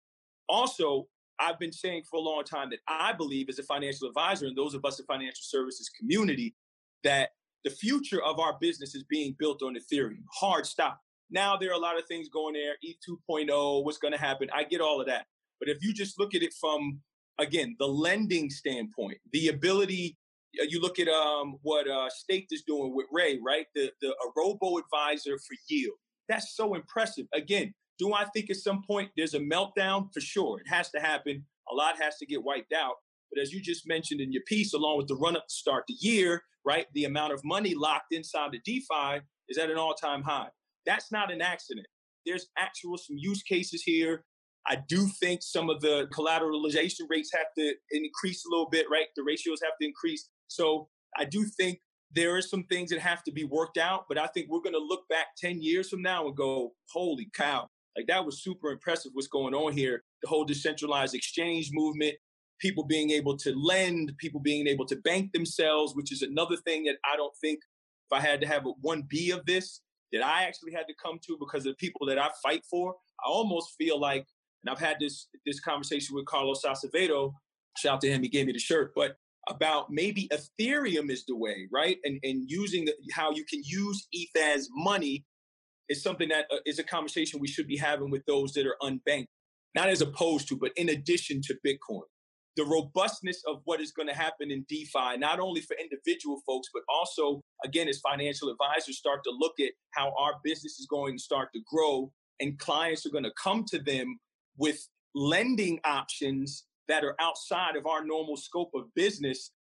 Also, I've been saying for a long time that I believe as a financial advisor and those of us in financial services community that the future of our business is being built on Ethereum. Hard stop. Now there are a lot of things going there, E 2.0, what's going to happen. I get all of that. But if you just look at it from again, the lending standpoint, the ability uh, you look at um, what uh, Staked is doing with Ray, right? The, the a robo advisor for yield. That's so impressive. Again, do I think at some point there's a meltdown? For sure. It has to happen. A lot has to get wiped out. But as you just mentioned in your piece, along with the run up to start the year, right, the amount of money locked inside the DeFi is at an all time high. That's not an accident. There's actual some use cases here. I do think some of the collateralization rates have to increase a little bit, right? The ratios have to increase. So I do think there are some things that have to be worked out, but I think we're going to look back 10 years from now and go, holy cow, like that was super impressive what's going on here. The whole decentralized exchange movement, people being able to lend, people being able to bank themselves, which is another thing that I don't think if I had to have a 1B of this, that I actually had to come to because of the people that I fight for. I almost feel like, and I've had this this conversation with Carlos Acevedo. Shout out to him, he gave me the shirt. But about maybe Ethereum is the way, right? And and using the, how you can use ETH as money is something that uh, is a conversation we should be having with those that are unbanked, not as opposed to, but in addition to Bitcoin. The robustness of what is going to happen in DeFi, not only for individual folks, but also, again, as financial advisors start to look at how our business is going to start to grow and clients are going to come to them with lending options that are outside of our normal scope of business,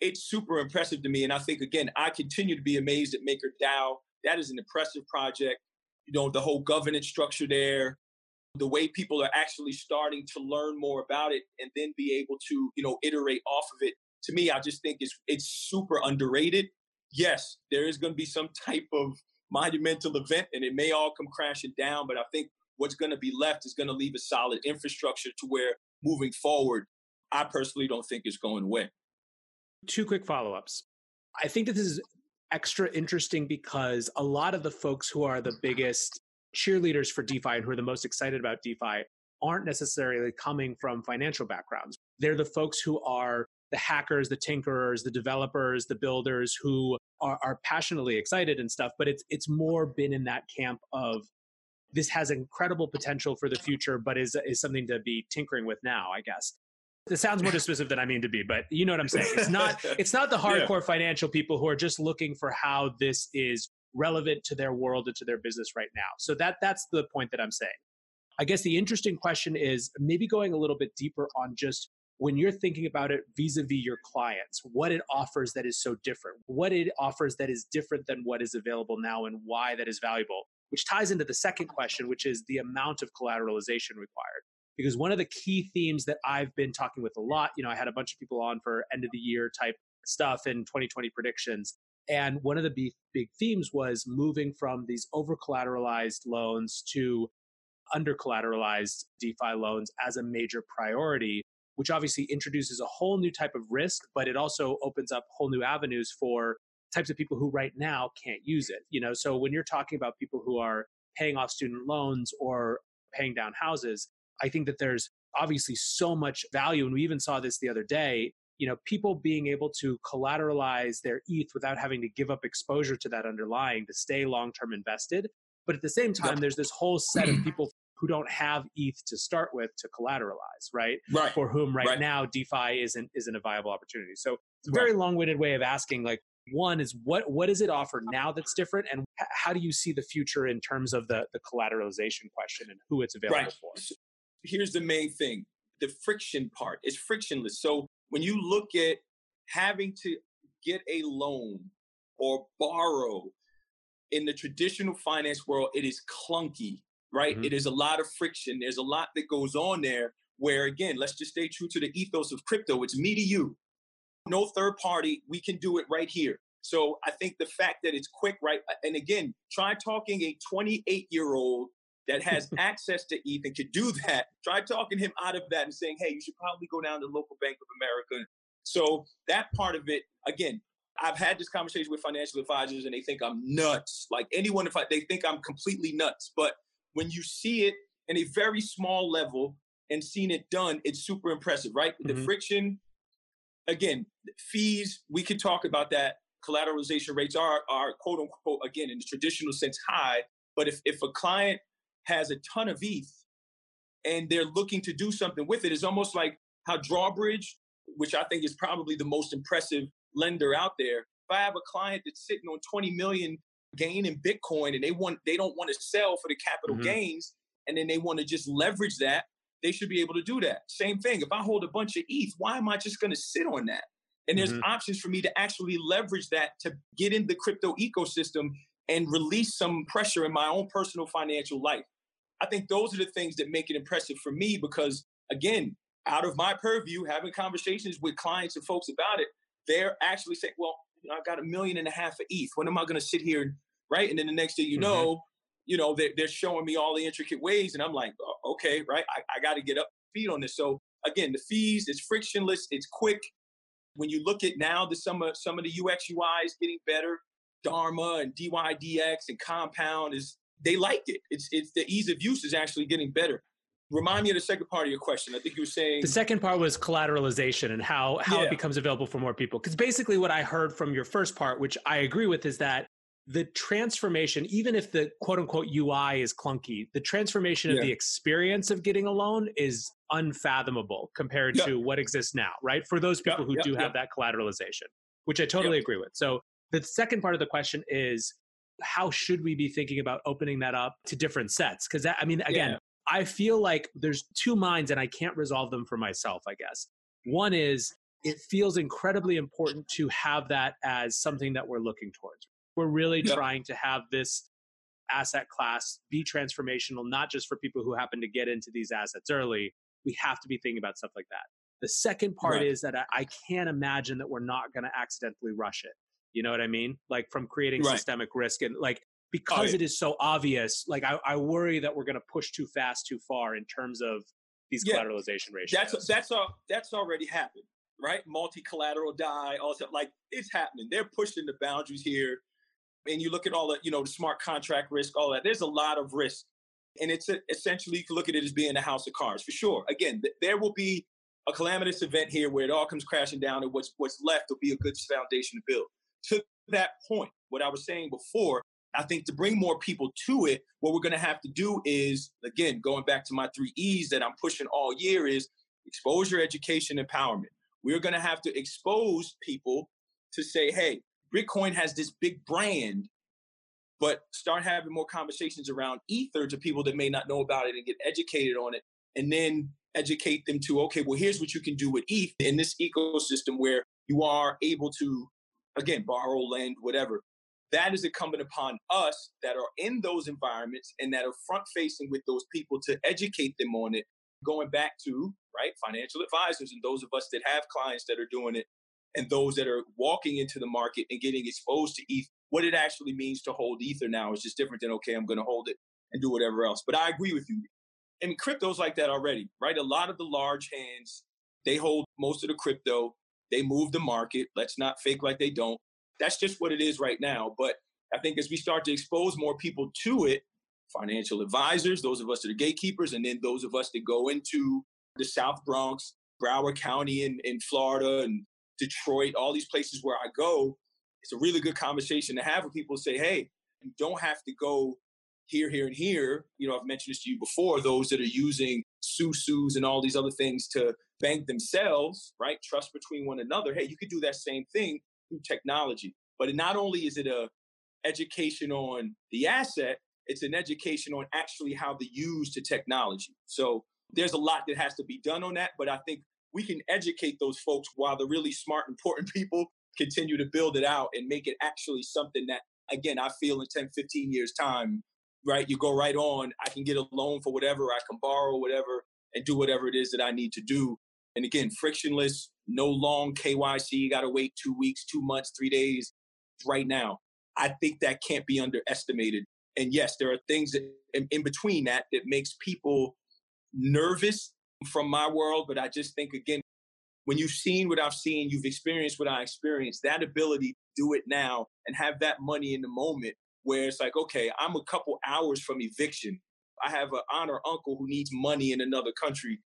it's super impressive to me. And I think, again, I continue to be amazed at MakerDAO. That is an impressive project. You know, the whole governance structure there, the way people are actually starting to learn more about it and then be able to, you know, iterate off of it. To me, I just think it's it's super underrated. Yes, there is going to be some type of monumental event and it may all come crashing down, but I think what's going to be left is going to leave a solid infrastructure to where moving forward, I personally don't think it's going away. Two quick follow ups. I think that this is extra interesting because a lot of the folks who are the biggest cheerleaders for DeFi and who are the most excited about DeFi aren't necessarily coming from financial backgrounds. They're the folks who are the hackers, the tinkerers, the developers, the builders who are, are passionately excited and stuff. But it's it's more been in that camp of this has incredible potential for the future, but is is something to be tinkering with now, I guess. It sounds more dismissive than I mean to be, but you know what I'm saying. It's not it's not the hardcore yeah. financial people who are just looking for how this is relevant to their world and to their business right now. So that that's the point that I'm saying. I guess the interesting question is maybe going a little bit deeper on just when you're thinking about it vis-a-vis your clients, what it offers that is so different, what it offers that is different than what is available now and why that is valuable, which ties into the second question, which is the amount of collateralization required. Because one of the key themes that I've been talking with a lot, you know, I had a bunch of people on for end of the year type stuff and 2020 predictions. And one of the big, big themes was moving from these over collateralized loans to under collateralized DeFi loans as a major priority, which obviously introduces a whole new type of risk, but it also opens up whole new avenues for types of people who right now can't use it. You know, so when you're talking about people who are paying off student loans or paying down houses, I think that there's obviously so much value. And we even saw this the other day you know people being able to collateralize their eth without having to give up exposure to that underlying to stay long term invested but at the same time there's this whole set of people who don't have eth to start with to collateralize right, right. for whom right, right, now defi isn't isn't a viable opportunity so it's a very right. long-winded way of asking like one is what what does it offer now that's different and how do you see the future in terms of the the collateralization question and who it's available for here's the main thing the friction part is frictionless so when you look at having to get a loan or borrow in the traditional finance world, it is clunky, right? Mm-hmm. It is a lot of friction. There's a lot that goes on there where, again, let's just stay true to the ethos of crypto. It's me to you, no third party. We can do it right here. So I think the fact that it's quick, right? And again, try talking a 28 year old that has access to ETH and could do that, try talking him out of that and saying, hey, you should probably go down to local Bank of America. So that part of it, again, I've had this conversation with financial advisors and they think I'm nuts. Like anyone, if I, they think I'm completely nuts. But when you see it in a very small level and seen it done, it's super impressive, right? Mm-hmm. The friction, again, fees, we could talk about that. Collateralization rates are, are quote unquote, again, in the traditional sense, high. But if, if a client has a ton of ETH and they're looking to do something with it. It's almost like how Drawbridge, which I think is probably the most impressive lender out there. If I have a client that's sitting on 20 million gain in Bitcoin and they want they don't want to sell for the capital mm-hmm. gains and then they want to just leverage that, they should be able to do that. Same thing. If I hold a bunch of ETH, why am I just going to sit on that? And there's mm-hmm. options for me to actually leverage that to get in the crypto ecosystem and release some pressure in my own personal financial life. I think those are the things that make it impressive for me because, again, out of my purview, having conversations with clients and folks about it, they're actually saying, well, you know, I've got a million and a half of ETH. When am I going to sit here, right? And then the next thing you mm-hmm. know, you know, they're, they're, showing me all the intricate ways. And I'm like, oh, okay, right? I, I got to get up speed on this. So again, the fees, it's frictionless, it's quick. When you look at now, the some of some of the UX UI is getting better. Dharma and DYDX and Compound is they like it. It's it's the ease of use is actually getting better. Remind me of the second part of your question. I think you were saying the second part was collateralization and how how yeah. it becomes available for more people. Because basically, what I heard from your first part, which I agree with, is that the transformation, even if the quote unquote UI is clunky, the transformation yeah. of the experience of getting a loan is unfathomable compared yeah. to what exists now, right? For those people who do have that collateralization, which I totally agree with. So the second part of the question is how should we be thinking about opening that up to different sets? Because I mean, again. I feel like there's two minds and I can't resolve them for myself, I guess. One is it feels incredibly important to have that as something that we're looking towards. We're really trying to have this asset class be transformational, not just for people who happen to get into these assets early. We have to be thinking about stuff like that. The second part right. is that I, I, can't imagine that we're not going to accidentally rush it. You know what I mean? Like from creating right. systemic risk and like oh, because oh, yeah. it is so obvious. Like I, I worry that we're going to push too fast, too far in terms of these yeah. collateralization ratios. That's that's all that's already happened, right? Multi collateral Dai, all stuff like it's happening. They're pushing the boundaries here, and you look at all the you know the smart contract risk, all that. There's a lot of risk, and it's a, essentially you can look at it as being a house of cards for sure. Again, th- there will be a calamitous event here where it all comes crashing down, and what's what's left will be a good foundation to build. To that point, what I was saying before, I think to bring more people to it, what we're going to have to do is, again, going back to my three E's that I'm pushing all year is exposure, education, empowerment. We're going to have to expose people to say, hey, Bitcoin has this big brand, but start having more conversations around Ether to people that may not know about it and get educated on it. And then educate them to, okay, well, here's what you can do with ETH in this ecosystem where you are able to, again, borrow, lend, whatever that is incumbent upon us that are in those environments and that are front facing with those people to educate them on it going back to right financial advisors and those of us that have clients that are doing it and those that are walking into the market and getting exposed to ETH, what it actually means to hold Ether now is just different than okay, I'm going to hold it and do whatever else. But I agree with you. I mean, crypto's like that already, right? A lot of the large hands, they hold most of the crypto. They move the market. Let's not fake like they don't that's just what it is right now. But I think as we start to expose more people to it, financial advisors, those of us that are gatekeepers, and then those of us that go into the South Bronx, Broward County in, in Florida and Detroit, all these places where I go, it's a really good conversation to have with people say, hey, you don't have to go here, here, and here. You know, I've mentioned this to you before, those that are using SUSUs and all these other things to bank themselves, right? Trust between one another. Hey, you could do that same thing through technology. But not only is it a education on the asset, it's an education on actually how to use the technology. So there's a lot that has to be done on that, but I think we can educate those folks while the really smart, important people continue to build it out and make it actually something that, again, I feel in 10, 15 years' time, right? You go right on, I can get a loan for whatever, I can borrow whatever, and do whatever it is that I need to do. And again, frictionless, no long KYC, you got to wait two weeks, two months, three days right now. I think that can't be underestimated. And yes, there are things in, in between that that makes people nervous from my world. But I just think, again, when you've seen what I've seen, you've experienced what I experienced, that ability to do it now and have that money in the moment where it's like, okay, I'm a couple hours from eviction. I have an aunt or uncle who needs money in another country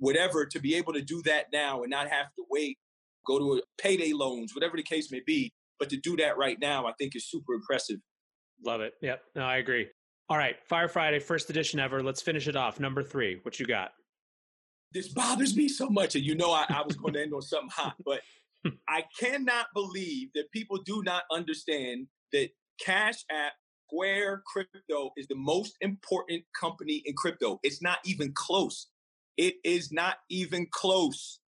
whatever, to be able to do that now and not have to wait, go to a payday loans, whatever the case may be. But to do that right now, I think is super impressive. Love it. Yep. No, I agree. All right. Fire Friday, first edition ever. Let's finish it off. Number three. What you got? This bothers me so much. And you know, I, I was going to end on something hot, but I cannot believe that people do not understand that Cash App Square Crypto is the most important company in crypto. It's not even close. It is not even close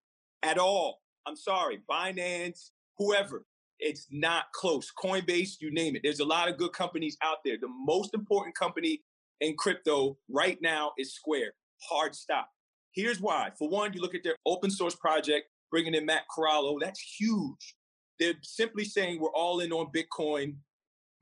at all. I'm sorry, Binance, whoever. It's not close. Coinbase, you name it. There's a lot of good companies out there. The most important company in crypto right now is Square. Hard stop. Here's why. For one, you look at their open source project, bringing in Matt Corallo. That's huge. They're simply saying we're all in on Bitcoin.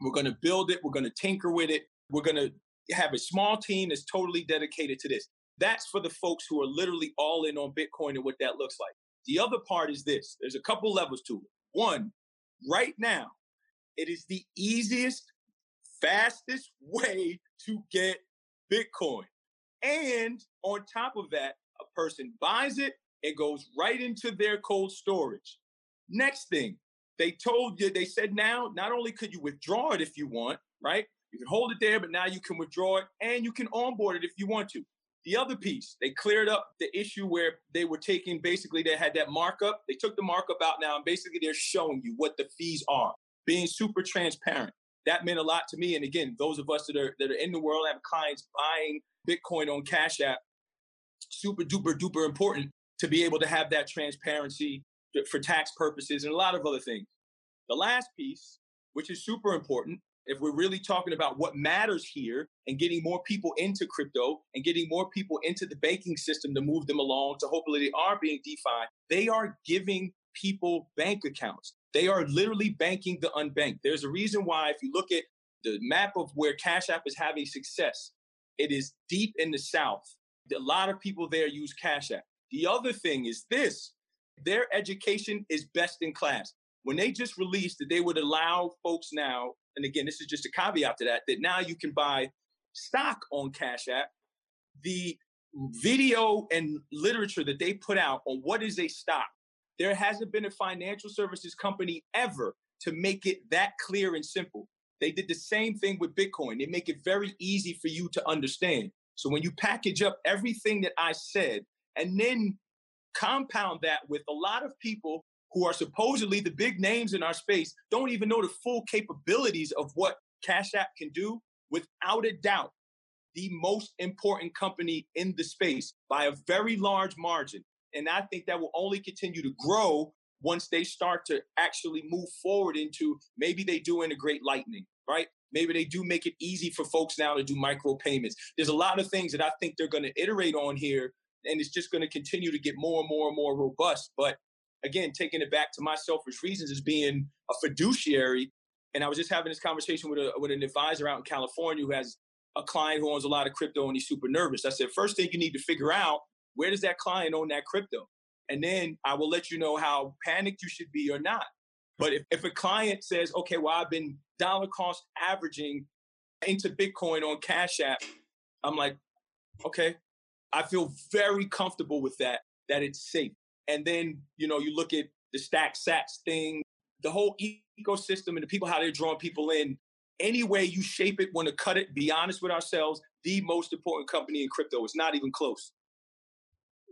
We're going to build it. We're going to tinker with it. We're going to have a small team that's totally dedicated to this. That's for the folks who are literally all in on Bitcoin and what that looks like. The other part is this there's a couple levels to it. One, right now, it is the easiest, fastest way to get Bitcoin. And on top of that, a person buys it, it goes right into their cold storage. Next thing, they told you, they said now, not only could you withdraw it if you want, right? You can hold it there, but now you can withdraw it and you can onboard it if you want to. The other piece, they cleared up the issue where they were taking basically they had that markup. They took the markup out now, and basically they're showing you what the fees are, being super transparent. That meant a lot to me. And again, those of us that are that are in the world have clients buying Bitcoin on Cash App, super duper duper important to be able to have that transparency for tax purposes and a lot of other things. The last piece, which is super important, if we're really talking about what matters here and getting more people into crypto and getting more people into the banking system to move them along to hopefully they are being DeFi, they are giving people bank accounts. They are literally banking the unbanked. There's a reason why, if you look at the map of where Cash App is having success, it is deep in the South. A lot of people there use Cash App. The other thing is this their education is best in class. When they just released that they would allow folks now, and again, this is just a caveat to that, that now you can buy stock on Cash App. The video and literature that they put out on what is a stock, there hasn't been a financial services company ever to make it that clear and simple. They did the same thing with Bitcoin. They make it very easy for you to understand. So when you package up everything that I said and then compound that with a lot of people who are supposedly the big names in our space don't even know the full capabilities of what Cash App can do, without a doubt, the most important company in the space by a very large margin. And I think that will only continue to grow once they start to actually move forward into maybe they do integrate Lightning, right? Maybe they do make it easy for folks now to do micro payments. There's a lot of things that I think they're going to iterate on here, and it's just going to continue to get more and more and more robust. But again, taking it back to my selfish reasons as being a fiduciary. And I was just having this conversation with a with an advisor out in California who has a client who owns a lot of crypto and he's super nervous. I said, first thing you need to figure out where does that client own that crypto? And then I will let you know how panicked you should be or not. But if, if a client says, okay, well, I've been dollar cost averaging into Bitcoin on Cash App, I'm like, okay, I feel very comfortable with that, that it's safe. And then, you know, you look at the stack sats thing, the whole ecosystem and the people, how they're drawing people in. Any way you shape it, want to cut it, be honest with ourselves, the most important company in crypto is not even close.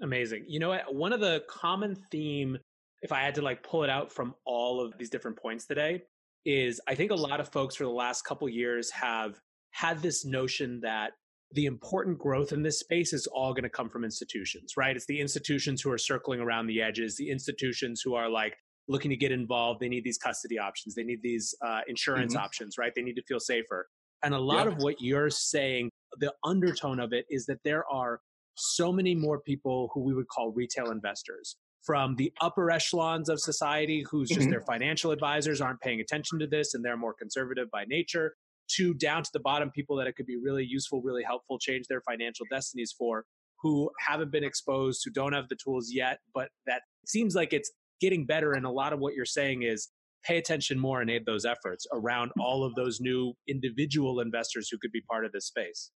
Amazing. You know what? One of the common theme, if I had to like pull it out from all of these different points today, is I think a lot of folks for the last couple years have had this notion that the important growth in this space is all going to come from institutions, right? It's the institutions who are circling around the edges, the institutions who are like looking to get involved. They need these custody options, they need these uh, insurance mm-hmm. options, right? They need to feel safer. And a lot of what you're saying, the undertone of it is that there are so many more people who we would call retail investors from the upper echelons of society who's just mm-hmm. their financial advisors aren't paying attention to this and they're more conservative by nature to down to the bottom people that it could be really useful, really helpful, change their financial destinies for, who haven't been exposed, who don't have the tools yet, but that seems like it's getting better. And a lot of what you're saying is pay attention more and aid those efforts around all of those new individual investors who could be part of this space.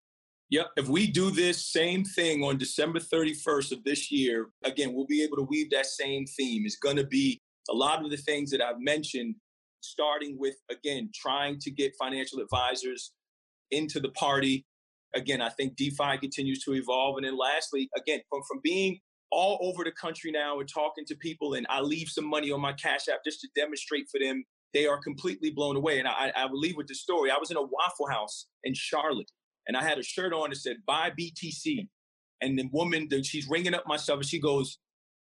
Yep. If we do this same thing on December 31st of this year, again, we'll be able to weave that same theme. It's going to be a lot of the things that I've mentioned starting with, again, trying to get financial advisors into the party. Again, I think DeFi continues to evolve. And then lastly, again, from, from being all over the country now and talking to people, and I leave some money on my Cash App just to demonstrate for them, they are completely blown away. And I, I will leave with the story. I was in a Waffle House in Charlotte, and I had a shirt on that said "Buy BTC," and the woman, she's ringing up my stuff, and she goes,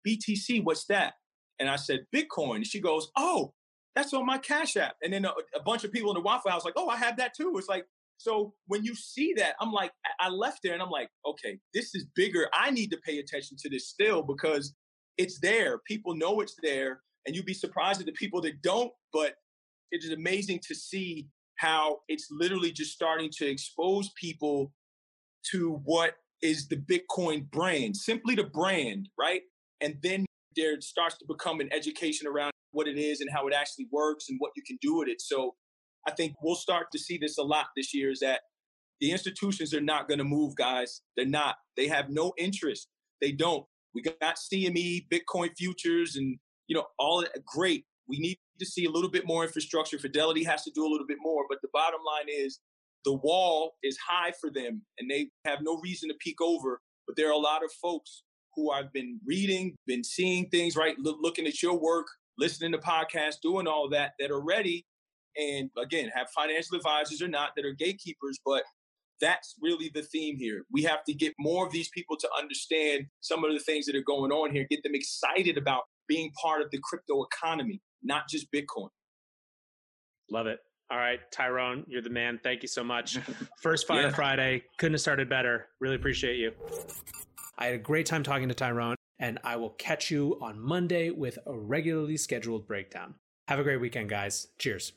"BTC, what's that?" And I said, "Bitcoin." And she goes, "Oh, that's on my Cash App. And then a, a, bunch of people in the Waffle House like, oh, I have that too. It's like, so when you see that, I'm like, I left there and I'm like, okay, this is bigger. I need to pay attention to this still because it's there. People know it's there. And you'd be surprised at the people that don't, but it is amazing to see how it's literally just starting to expose people to what is the Bitcoin brand, simply the brand, right? And then there starts to become an education around what it is and how it actually works and what you can do with it. So I think we'll start to see this a lot this year is that the institutions are not going to move, guys. They're not. They have no interest. They don't. We got CME, Bitcoin futures, and you know all. Great. We need to see a little bit more infrastructure. Fidelity has to do a little bit more. But the bottom line is the wall is high for them, and they have no reason to peek over. But there are a lot of folks who I've been reading, been seeing things, right? looking at your work, listening to podcasts, doing all that, that are ready. And again, have financial advisors or not that are gatekeepers, but that's really the theme here. We have to get more of these people to understand some of the things that are going on here, get them excited about being part of the crypto economy, not just Bitcoin. Love it. All right, Tyrone, you're the man. Thank you so much. First Fire Yeah. Friday. Couldn't have started better. Really appreciate you. I had a great time talking to Tyrone, and I will catch you on Monday with a regularly scheduled breakdown. Have a great weekend, guys. Cheers.